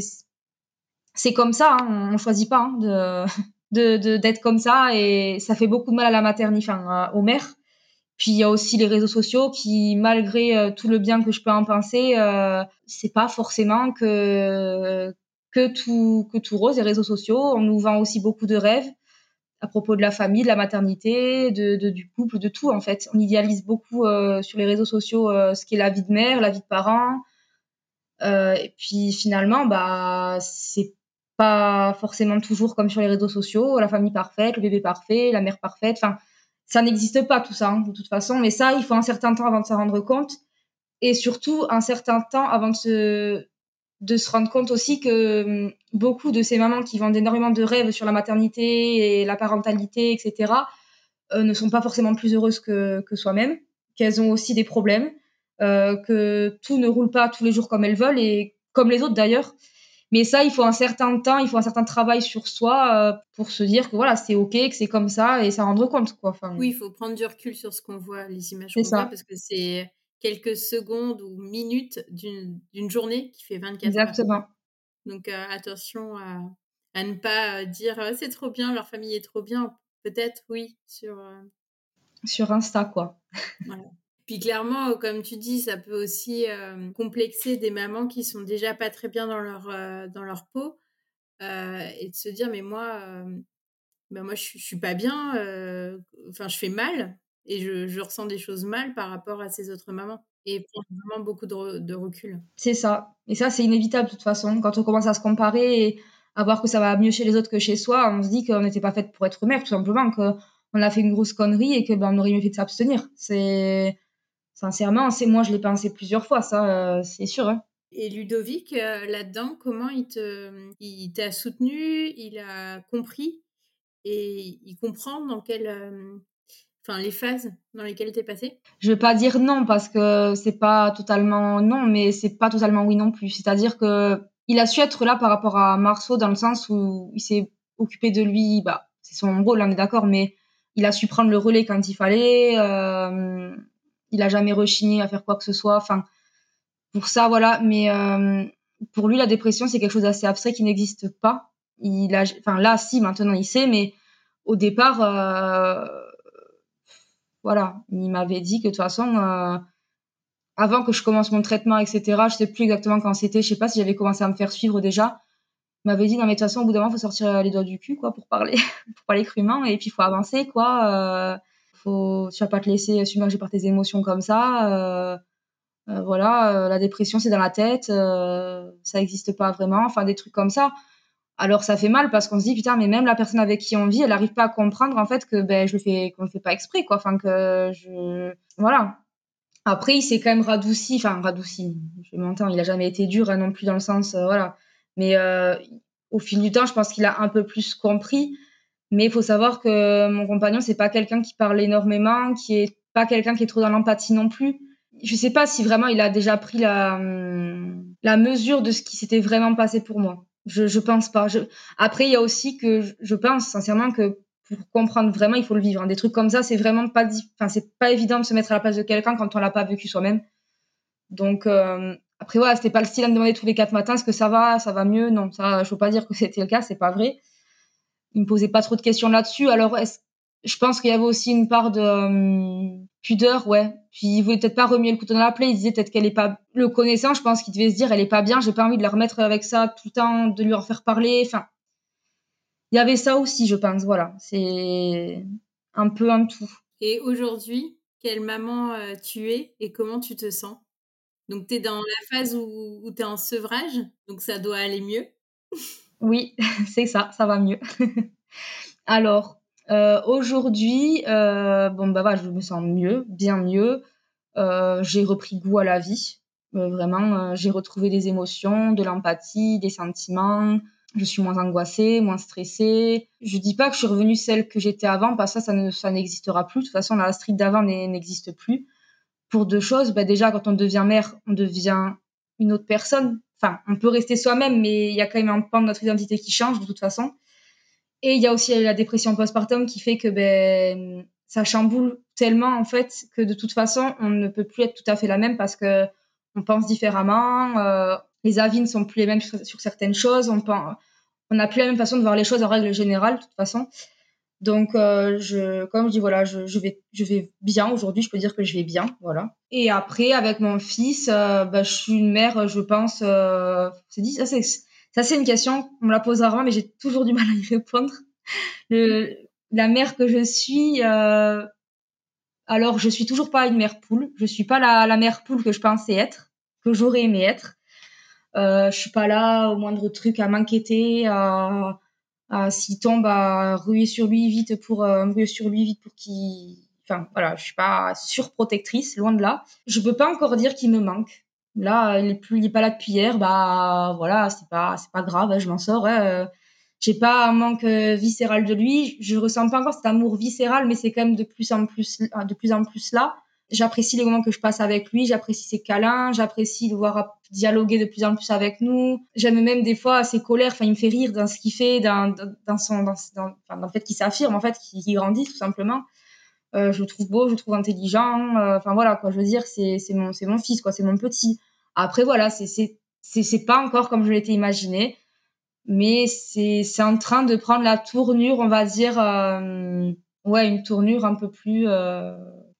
c'est comme ça, hein. on choisit pas hein, de, de, d'être comme ça, et ça fait beaucoup de mal à la maternité, enfin, aux mères. Puis il y a aussi les réseaux sociaux qui, malgré euh, tout le bien que je peux en penser, euh, c'est pas forcément que que tout que tout rose les réseaux sociaux. On nous vend aussi beaucoup de rêves à propos de la famille, de la maternité, de, du couple, de tout en fait. On idéalise beaucoup euh, sur les réseaux sociaux euh, ce qu'est la vie de mère, la vie de parent. Euh, et puis finalement, bah c'est pas forcément toujours comme sur les réseaux sociaux, la famille parfaite, le bébé parfait, la mère parfaite. Enfin, ça n'existe pas tout ça hein, de toute façon. Mais ça, il faut un certain temps avant de s'en rendre compte et surtout un certain temps avant de se de se rendre compte aussi que hum, beaucoup de ces mamans qui vendent énormément de rêves sur la maternité et la parentalité, etc., euh, ne sont pas forcément plus heureuses que, que soi-même, qu'elles ont aussi des problèmes, que tout ne roule pas tous les jours comme elles veulent et comme les autres d'ailleurs. Mais ça, il faut un certain temps, il faut un certain travail sur soi euh, pour se dire que voilà, c'est ok, que c'est comme ça et s'en rendre compte. Quoi. Enfin, oui, il faut prendre du recul sur ce qu'on voit, les images qu'on voit, parce que c'est quelques secondes ou minutes d'une journée qui fait 24 Exactement. heures. Donc euh, attention à, à, ne pas euh, dire euh, c'est trop bien, leur famille est trop bien. Peut-être oui sur sur Insta quoi. voilà. Puis clairement, comme tu dis, ça peut aussi complexer des mamans qui sont déjà pas très bien dans leur dans leur peau et de se dire mais moi ben moi je, je suis pas bien, enfin je fais mal et je, ressens des choses mal par rapport à ces autres mamans et prendre vraiment beaucoup de, recul. C'est ça. Et ça, c'est inévitable de toute façon. Quand on commence à se comparer et à voir que ça va mieux chez les autres que chez soi, on se dit qu'on n'était pas faite pour être mère, tout simplement, qu'on a fait une grosse connerie et que ben, on aurait mieux fait de s'abstenir. C'est sincèrement, c'est moi, je l'ai pensé plusieurs fois, ça, euh, c'est sûr. Hein. Et Ludovic, euh, là-dedans, comment il te, il t'a soutenu, il a compris et il comprend dans quelle, euh, enfin, les phases dans lesquelles tu es passé? Je vais pas dire non parce que c'est pas totalement non, mais c'est pas totalement oui non plus. C'est-à-dire que il a su être là par rapport à Marceau dans le sens où il s'est occupé de lui, bah, c'est son rôle, on est d'accord, mais il a su prendre le relais quand il fallait. Euh, il a jamais rechigné à faire quoi que ce soit. Enfin, pour ça, voilà. Mais euh, pour lui, la dépression, c'est quelque chose d'assez abstrait qui n'existe pas. Il a, enfin là, si maintenant il sait, mais au départ, euh, voilà, il m'avait dit que de toute façon, euh, avant que je commence mon traitement, etc., je sais plus exactement quand c'était, je sais pas si j'avais commencé à me faire suivre déjà. Il m'avait dit non mais de toute façon, au bout d'un moment, faut sortir les doigts du cul, quoi, pour parler, pour parler crûment, et puis il faut avancer, quoi. Faut, tu vas pas te laisser submerger par tes émotions comme ça euh, voilà, euh, la dépression c'est dans la tête, euh, ça n'existe pas vraiment, enfin des trucs comme ça. Alors ça fait mal parce qu'on se dit putain mais même la personne avec qui on vit, elle n'arrive pas à comprendre en fait que ben je le fais qu'on le fait pas exprès quoi, enfin que je voilà. Après il s'est quand même radouci, enfin radouci, je m'entends, il a jamais été dur hein, non plus dans le sens voilà. Mais au fil du temps, je pense qu'il a un peu plus compris. Mais il faut savoir que mon compagnon c'est pas quelqu'un qui parle énormément, qui est pas quelqu'un qui est trop dans l'empathie non plus je sais pas si vraiment il a déjà pris la, la mesure de ce qui s'était vraiment passé pour moi. Je, pense pas. Je... Après, il y a aussi que je pense sincèrement que pour comprendre vraiment, il faut le vivre. Des trucs comme ça, c'est vraiment pas, enfin, c'est pas évident de se mettre à la place de quelqu'un quand on l'a pas vécu soi-même. Donc, euh... après, voilà, c'était pas le style à me demander tous les quatre matins est-ce que ça va, ça va mieux? Non, ça, je peux pas dire que c'était le cas, c'est pas vrai. Il me posait pas trop de questions là-dessus. Alors, je pense qu'il y avait aussi une part de euh, pudeur, ouais. Puis il voulait peut-être pas remuer le couteau dans la plaie. Il disait peut-être qu'elle est pas le connaissant. Je pense qu'il devait se dire elle est pas bien. J'ai pas envie de la remettre avec ça tout le temps, de lui en faire parler. Enfin, il y avait ça aussi, je pense. Voilà, c'est un peu un tout. Et aujourd'hui, quelle maman euh, tu es et comment tu te sens? Donc tu es dans la phase où, où tu es en sevrage, donc ça doit aller mieux? oui, c'est ça, ça va mieux. Alors, euh, aujourd'hui, euh, bon bah voilà, je me sens mieux, bien mieux. Euh, j'ai repris goût à la vie. vraiment, j'ai retrouvé des émotions, de l'empathie, des sentiments. Je suis moins angoissée, moins stressée. Je dis pas que je suis revenue celle que j'étais avant, parce que ça, ça, ça n'existera plus. De toute façon, la street d'avant n'existe plus. Pour deux choses, bah déjà, quand on devient mère, on devient une autre personne. Enfin, on peut rester soi-même, mais il y a quand même un pan de notre identité qui change de toute façon. Et il y a aussi la dépression postpartum qui fait que ben, ça chamboule tellement en fait que de toute façon on ne peut plus être tout à fait la même parce que on pense différemment, euh, les avis ne sont plus les mêmes sur, certaines choses, on on n'a plus la même façon de voir les choses en règle générale de toute façon. Donc euh, je, comme je dis voilà, je, je, vais je vais bien aujourd'hui, je peux dire que je vais bien, voilà. Et après avec mon fils, euh, ben, je suis une mère, je pense, euh, dit ça c'est ça, c'est une question, on me la pose rarement, mais j'ai toujours du mal à y répondre. Le, la mère que je suis, euh, alors je suis toujours pas une mère poule. Je suis pas la, la mère poule que je pensais être, que j'aurais aimé être. Euh, je suis pas là au moindre truc à m'inquiéter, à, à s'il tombe à ruer sur lui vite pour euh, ruer sur lui vite pour qu'il. Enfin voilà, je suis pas surprotectrice, loin de là. Je peux pas encore dire qu'il me manque. Là, il est plus, il est pas là depuis hier. Bah voilà, c'est pas, c'est pas grave. Hein, je m'en sors. Hein. J'ai pas un manque euh, viscéral de lui. Je ressens pas encore cet amour viscéral, mais c'est quand même de plus en plus, de plus en plus là. J'apprécie les moments que je passe avec lui. J'apprécie ses câlins. J'apprécie de voir dialoguer de plus en plus avec nous. J'aime même des fois ses colères. Enfin, il me fait rire dans ce qu'il fait, dans, son, dans, dans, dans le fait qu'il s'affirme, en fait, qu'il grandit tout simplement. Euh, je le trouve beau, je le trouve intelligent. Euh, enfin voilà quoi, je veux dire, c'est mon c'est mon fils quoi, c'est mon petit. Après voilà, c'est c'est pas encore comme je l'étais imaginé, mais c'est en train de prendre la tournure, on va dire, euh, ouais, une tournure un peu plus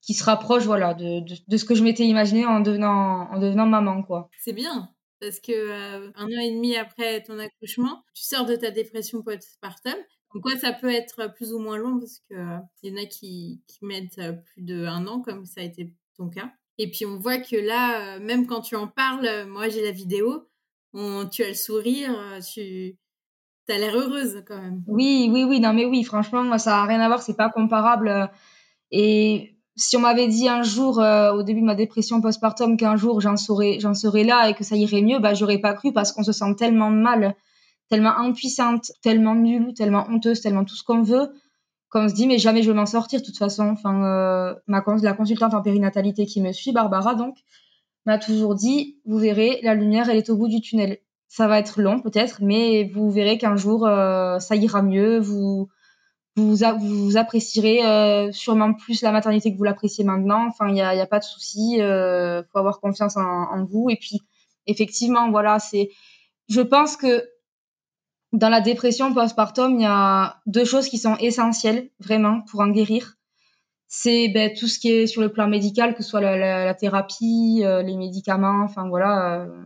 qui se rapproche voilà de, de, de ce que je m'étais imaginé en devenant en devenant maman quoi. C'est bien parce que un an et demi après ton accouchement, tu sors de ta dépression postpartum. quoi, ça peut être plus ou moins long parce qu'il y en a qui, qui mettent plus d'un an, comme ça a été ton cas. Et puis on voit que là, même quand tu en parles, moi j'ai la vidéo, tu as le sourire, tu as l'air heureuse quand même. Oui, oui, oui, non mais oui, franchement, moi ça n'a rien à voir, c'est pas comparable. Et si on m'avait dit un jour, au début de ma dépression postpartum, qu'un jour j'en serais, j'en serais là et que ça irait mieux, bah j'aurais pas cru parce qu'on se sent tellement mal tellement impuissante, tellement nulle, tellement honteuse, tellement tout ce qu'on veut, qu'on se dit mais jamais je vais m'en sortir de toute façon. Enfin, euh, ma la consultante en périnatalité qui me suit, Barbara donc, m'a toujours dit vous verrez, la lumière elle est au bout du tunnel. Ça va être long peut-être, mais vous verrez qu'un jour euh, ça ira mieux. Vous vous, vous apprécierez euh, sûrement plus la maternité que vous l'appréciez maintenant. Enfin, il n'y a, y a, pas de souci. Il faut avoir confiance en, vous. Et puis, effectivement, voilà, c'est. Je pense que dans la dépression postpartum, il y a deux choses qui sont essentielles vraiment pour en guérir. C'est ben, tout ce qui est sur le plan médical, que ce soit la, thérapie, euh, les médicaments, enfin voilà, euh,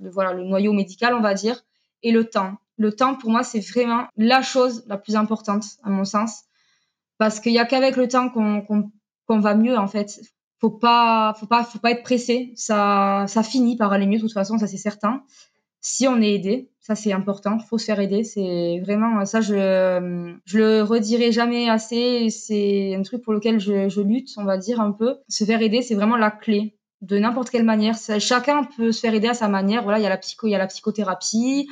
voilà, le noyau médical, on va dire, et le temps. Le temps, pour moi, c'est vraiment la chose la plus importante, à mon sens, parce qu'il y a qu'avec le temps qu'on va mieux, en fait. Faut pas, faut pas, faut pas être pressé. Ça, ça finit par aller mieux, de toute façon, ça c'est certain si on est aidé. Ça, c'est important. Faut se faire aider. C'est vraiment ça. Je je le redirai jamais assez. C'est un truc pour lequel je, je, lutte, on va dire un peu. Se faire aider, c'est vraiment la clé de n'importe quelle manière. Chacun peut se faire aider à sa manière. Voilà, il y a la psycho, il y a la psychothérapie.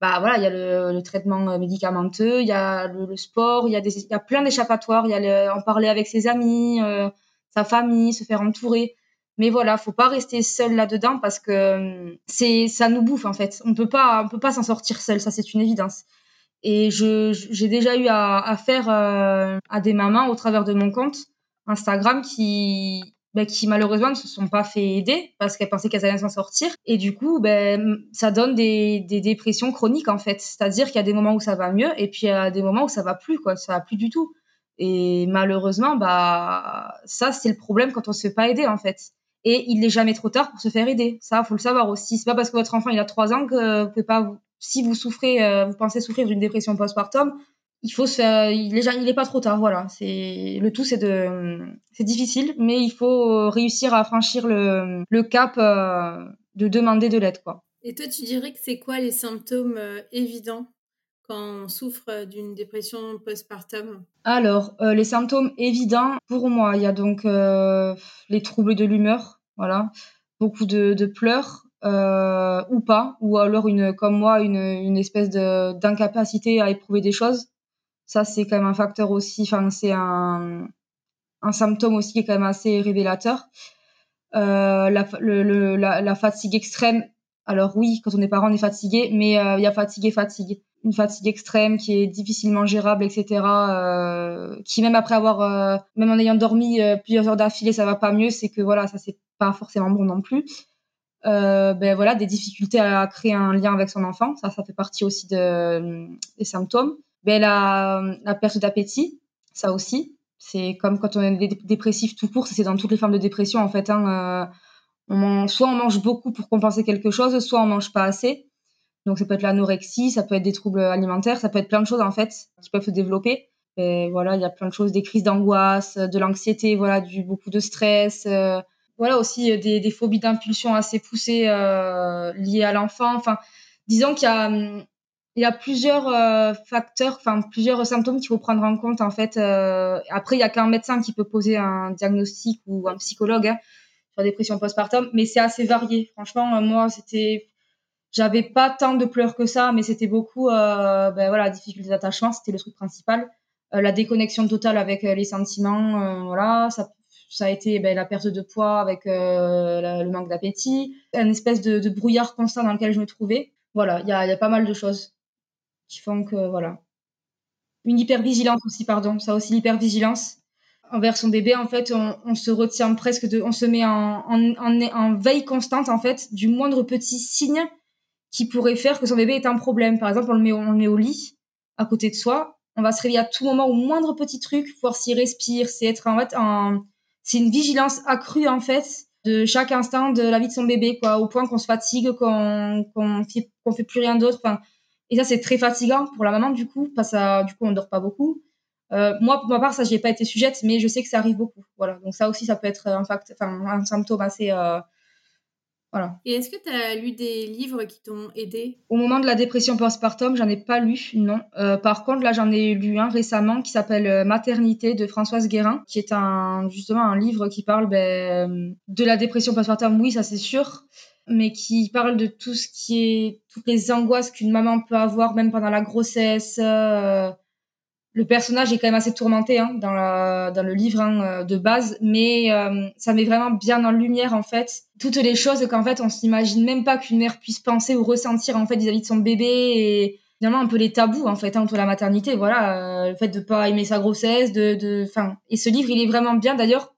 Bah voilà, il y a le, le traitement médicamenteux, il y a le, sport, il y a des, il y a plein d'échappatoires. Il y a en parler avec ses amis, euh, sa famille, se faire entourer. Mais voilà, faut pas rester seul là-dedans parce que euh, c'est ça nous bouffe en fait. On peut pas on peut pas s'en sortir seul, ça c'est une évidence. Et je j'ai déjà eu à, à faire euh, à des mamans au travers de mon compte Instagram qui ben, qui malheureusement ne se sont pas fait aider parce qu'elles pensaient qu'elles allaient s'en sortir. Et du coup, ben, ça donne des, des dépressions chroniques en fait. C'est-à-dire qu'il y a des moments où ça va mieux et puis il y a des moments où ça va plus, quoi. Ça va plus du tout. Et malheureusement, bah, ça, c'est le problème quand on se fait pas aider en fait. Et il n'est jamais trop tard pour se faire aider. Ça, faut le savoir aussi. C'est pas parce que votre enfant il a trois ans que vous pouvez pas. Si vous souffrez, euh, vous pensez souffrir d'une dépression postpartum, il faut se. Il est, il est pas trop tard. Voilà. C'est le tout, c'est de. C'est difficile, mais il faut réussir à franchir le, le cap euh, de demander de l'aide, quoi. Et toi, tu dirais que c'est quoi les symptômes euh, évidents quand on souffre d'une dépression postpartum? Alors, euh, les symptômes évidents, pour moi, il y a donc les troubles de l'humeur, voilà, beaucoup de, pleurs, euh, ou pas, ou alors, une, comme moi, une, une espèce d'incapacité à éprouver des choses. Ça, c'est quand même un facteur aussi, enfin, c'est un, un symptôme aussi qui est quand même assez révélateur. la, le, la, fatigue extrême, alors oui, quand on est parent, on est fatigué, mais il y a fatigue et fatigue une fatigue extrême qui est difficilement gérable, etc. Euh, qui même après avoir, euh, même en ayant dormi euh, plusieurs heures d'affilée, ça va pas mieux, c'est que voilà, ça c'est pas forcément bon non plus. Euh, ben voilà, des difficultés à créer un lien avec son enfant, ça, ça fait partie aussi de, des symptômes. Ben la, la perte d'appétit, ça aussi, c'est comme quand on est dépressif tout court, c'est dans toutes les formes de dépression en fait. Hein, on soit on mange beaucoup pour compenser quelque chose, soit on mange pas assez. Donc ça peut être l'anorexie, ça peut être des troubles alimentaires, ça peut être plein de choses en fait qui peuvent se développer. Et voilà, il y a plein de choses, des crises d'angoisse, de l'anxiété, voilà, du beaucoup de stress. Euh, voilà aussi euh, des, des phobies d'impulsion assez poussées euh, liées à l'enfant. Enfin, disons qu'il y a hum, il y a plusieurs euh, facteurs, enfin plusieurs symptômes qu'il faut prendre en compte en fait. Euh, après, il y a qu'un médecin qui peut poser un diagnostic ou un psychologue hein, sur la dépression postpartum, mais c'est assez varié. Franchement, moi, c'était j'avais pas tant de pleurs que ça, mais c'était beaucoup, euh, ben voilà, difficulté d'attachement, c'était le truc principal. Euh, la déconnexion totale avec euh, les sentiments, euh, voilà, ça, ça a été ben, la perte de poids avec le manque d'appétit, une espèce de, brouillard constant dans lequel je me trouvais. Voilà, il y y a pas mal de choses qui font que, voilà. Une hypervigilance aussi, pardon, ça aussi l'hypervigilance envers son bébé, en fait, on, se retient presque de, on se met en veille constante, en fait, du moindre petit signe qui pourrait faire que son bébé est un problème. Par exemple, on le met, on le met au lit, à côté de soi. On va se réveiller à tout moment au moindre petit truc, voir s'il respire. C'est être en fait en, c'est une vigilance accrue en fait de chaque instant de la vie de son bébé, quoi, au point qu'on se fatigue, qu'on qu'on fait, qu'on fait plus rien d'autre. Enfin, Et ça, c'est très fatigant pour la maman, du coup, parce que du coup, on dort pas beaucoup. Euh, moi, pour ma part, ça, n'y ai pas été sujette, mais je sais que ça arrive beaucoup. Voilà. Donc ça aussi, ça peut être un, fact, un symptôme assez, euh, et est-ce que tu as lu des livres qui t'ont aidé? Au moment de la dépression postpartum, j'en ai pas lu, non. Euh, par contre, là, j'en ai lu un récemment qui s'appelle Maternité de Françoise Guérin, qui est un, justement un livre qui parle ben, de la dépression postpartum, oui, ça c'est sûr, mais qui parle de tout ce qui est, toutes les angoisses qu'une maman peut avoir, même pendant la grossesse. Euh, le personnage est quand même assez tourmenté hein, dans, le livre hein, euh, de base, mais euh, ça met vraiment bien en lumière en fait toutes les choses qu'en fait on s'imagine même pas qu'une mère puisse penser ou ressentir en fait vis-à-vis de son bébé et finalement un peu les tabous en fait hein, entre la maternité, voilà, le fait de pas aimer sa grossesse, de, de, fin. Et ce livre il est vraiment bien d'ailleurs.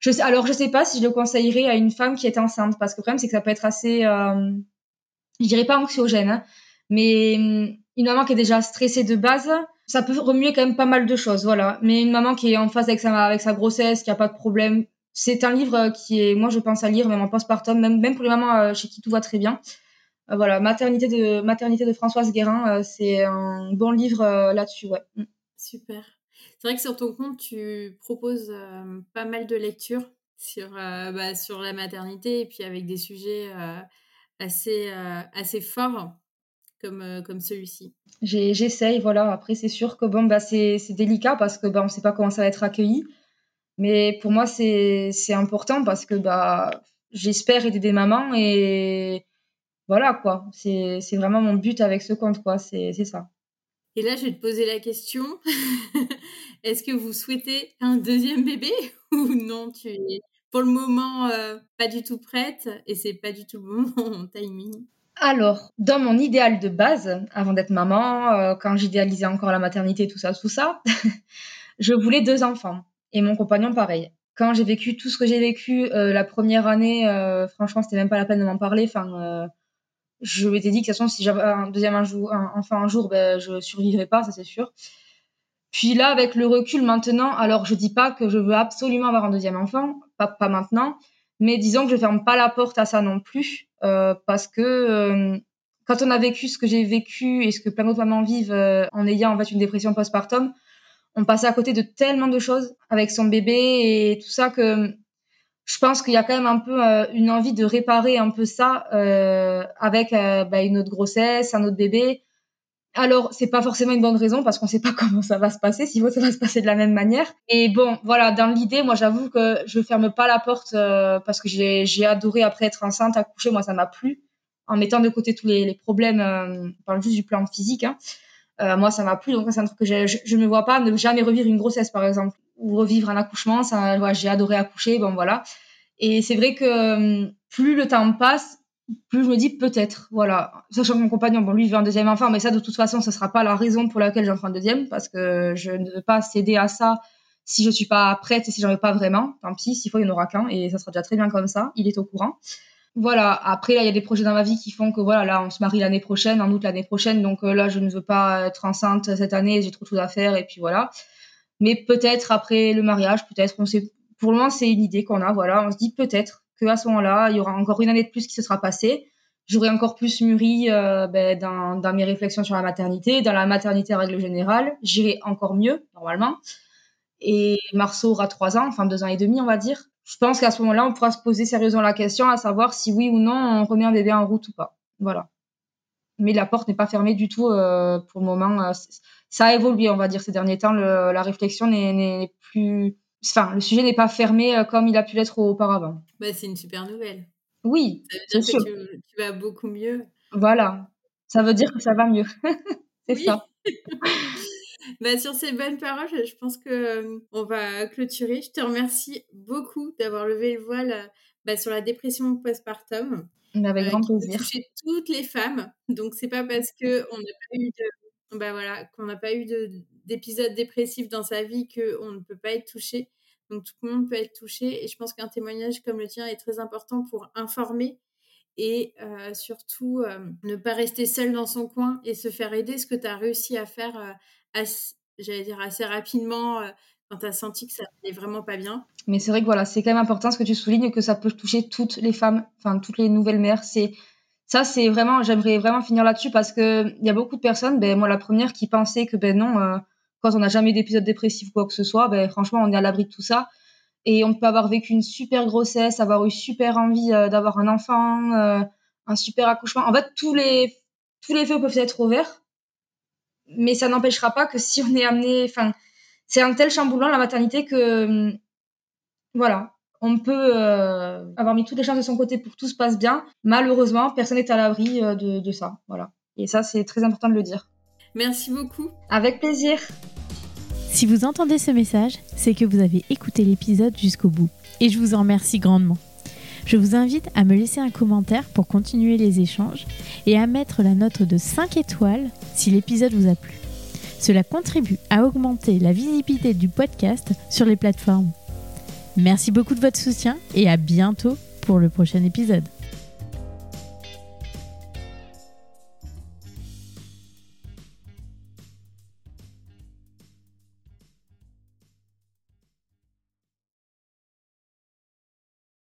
Je sais, alors je sais pas si je le conseillerais à une femme qui est enceinte parce que le problème c'est que ça peut être assez, je dirais pas anxiogène, hein, mais hum, une maman qui est déjà stressée de base ça peut remuer quand même pas mal de choses, voilà. Mais une maman qui est en phase avec sa, avec sa grossesse, qui a pas de problème, c'est un livre qui est, moi je pense à lire même en postpartum, même, même pour les mamans euh, chez qui tout va très bien. Euh, voilà, maternité de maternité de Françoise Guérin, euh, c'est un bon livre là-dessus, ouais. Mm. Super. C'est vrai que sur ton compte, tu proposes pas mal de lectures sur bah, sur la maternité et puis avec des sujets assez assez forts comme, euh, comme celui-ci J'essaye, voilà. Après, c'est sûr que bon, bah, c'est délicat parce que bah, on ne sait pas comment ça va être accueilli. Mais pour moi, c'est important parce que bah, j'espère aider des mamans et voilà, quoi. C'est vraiment mon but avec ce compte, quoi. C'est ça. Et là, je vais te poser la question. Est-ce que vous souhaitez un deuxième bébé ou non tu es pour le moment euh, pas du tout prête et c'est pas du tout bon timing? Alors, dans mon idéal de base, avant d'être maman, euh, quand j'idéalisais encore la maternité, tout ça, tout ça, je voulais deux enfants. Et mon compagnon, pareil. Quand j'ai vécu tout ce que j'ai vécu euh, la première année, franchement, c'était même pas la peine de m'en parler. Enfin, je m'étais dit que de toute façon, si j'avais un deuxième enfant un jour, ben, je survivrais pas, ça c'est sûr. Puis là, avec le recul maintenant, alors je dis pas que je veux absolument avoir un deuxième enfant, pas, pas maintenant, mais disons que je ferme pas la porte à ça non plus, euh, parce que euh, quand on a vécu ce que j'ai vécu et ce que plein d'autres mamans vivent euh, en ayant en fait une dépression postpartum, on passe à côté de tellement de choses avec son bébé et tout ça que je pense qu'il y a quand même un peu une envie de réparer un peu ça avec bah, une autre grossesse, un autre bébé. Alors, c'est pas forcément une bonne raison parce qu'on sait pas comment ça va se passer, si ça va se passer de la même manière. Et bon, voilà, dans l'idée, moi, j'avoue que je ferme pas la porte euh, parce que j'ai adoré après être enceinte, accoucher, moi, ça m'a plu. En mettant de côté tous les, les problèmes, euh, on parle juste du plan physique, hein. euh, moi, ça m'a plu. Donc, c'est un truc que je, je me vois pas ne jamais revivre une grossesse, par exemple, ou revivre un accouchement. Ça, ouais, j'ai adoré accoucher, bon, voilà. Et c'est vrai que euh, plus le temps passe, plus je me dis peut-être, voilà. Sachant que mon compagnon, bon, lui, veut un deuxième enfant, mais ça, de toute façon, ce sera pas la raison pour laquelle j'en un deuxième, parce que je ne veux pas céder à ça si je suis pas prête et si j'en veux pas vraiment. Tant pis, s'il faut, il n'y en aura qu'un, et ça sera déjà très bien comme ça. Il est au courant. Voilà. Après, là, il y a des projets dans ma vie qui font que, voilà, là, on se marie l'année prochaine, en août l'année prochaine, donc euh, là, je ne veux pas être enceinte cette année, j'ai trop de choses à faire, et puis voilà. Mais peut-être après le mariage, peut-être, on sait. Pour le moment, c'est une idée qu'on a, voilà. On se dit peut-être qu'à ce moment-là, il y aura encore une année de plus qui se sera passée. J'aurai encore plus mûri euh, ben, dans, mes réflexions sur la maternité, dans la maternité en règle générale. J'irai encore mieux, normalement. Et Marceau aura trois ans, enfin deux ans et demi, on va dire. Je pense qu'à ce moment-là, on pourra se poser sérieusement la question à savoir si oui ou non on remet un bébé en route ou pas. Voilà. Mais la porte n'est pas fermée du tout euh, pour le moment. Euh, ça a évolué, on va dire, ces derniers temps. La réflexion n'est plus enfin, le sujet n'est pas fermé euh, comme il a pu l'être auparavant. Bah, c'est une super nouvelle. Oui. Ça veut dire que tu, vas beaucoup mieux. Voilà. Ça veut dire que ça va mieux. c'est ça. bah, sur ces bonnes paroles, je pense que euh, on va clôturer. Je te remercie beaucoup d'avoir levé le voile euh, bah, sur la dépression postpartum. Avec grand plaisir. Chez toutes les femmes. Donc c'est pas parce que on n'a pas eu de, bah voilà, qu'on n'a pas eu de d'épisodes dépressifs dans sa vie qu'on ne peut pas être touché. Donc tout le monde peut être touché et je pense qu'un témoignage comme le tien est très important pour informer et euh, surtout euh, ne pas rester seul dans son coin et se faire aider. Ce que tu as réussi à faire, euh, j'allais dire assez rapidement quand tu as senti que ça n'allait vraiment pas bien. Mais c'est vrai que voilà, c'est quand même important ce que tu soulignes que ça peut toucher toutes les femmes, enfin toutes les nouvelles mères. C'est ça, c'est vraiment, j'aimerais vraiment finir là-dessus parce que il y a beaucoup de personnes, ben, moi la première, qui pensaient que ben non, quand on n'a jamais d'épisode dépressif ou quoi que ce soit, ben franchement, on est à l'abri de tout ça. Et on peut avoir vécu une super grossesse, avoir eu super envie euh, d'avoir un enfant, euh, un super accouchement. En fait, tous les, tous les feux peuvent être ouverts, mais ça n'empêchera pas que si on est amené, enfin, c'est un tel chamboulant la maternité que, voilà, on peut euh, avoir mis toutes les chances de son côté pour que tout se passe bien. Malheureusement, personne n'est à l'abri euh, de, ça. Voilà. Et ça, c'est très important de le dire. Merci beaucoup. Avec plaisir. Si vous entendez ce message, c'est que vous avez écouté l'épisode jusqu'au bout. Et je vous en remercie grandement. Je vous invite à me laisser un commentaire pour continuer les échanges et à mettre la note de 5 étoiles si l'épisode vous a plu. Cela contribue à augmenter la visibilité du podcast sur les plateformes. Merci beaucoup de votre soutien et à bientôt pour le prochain épisode.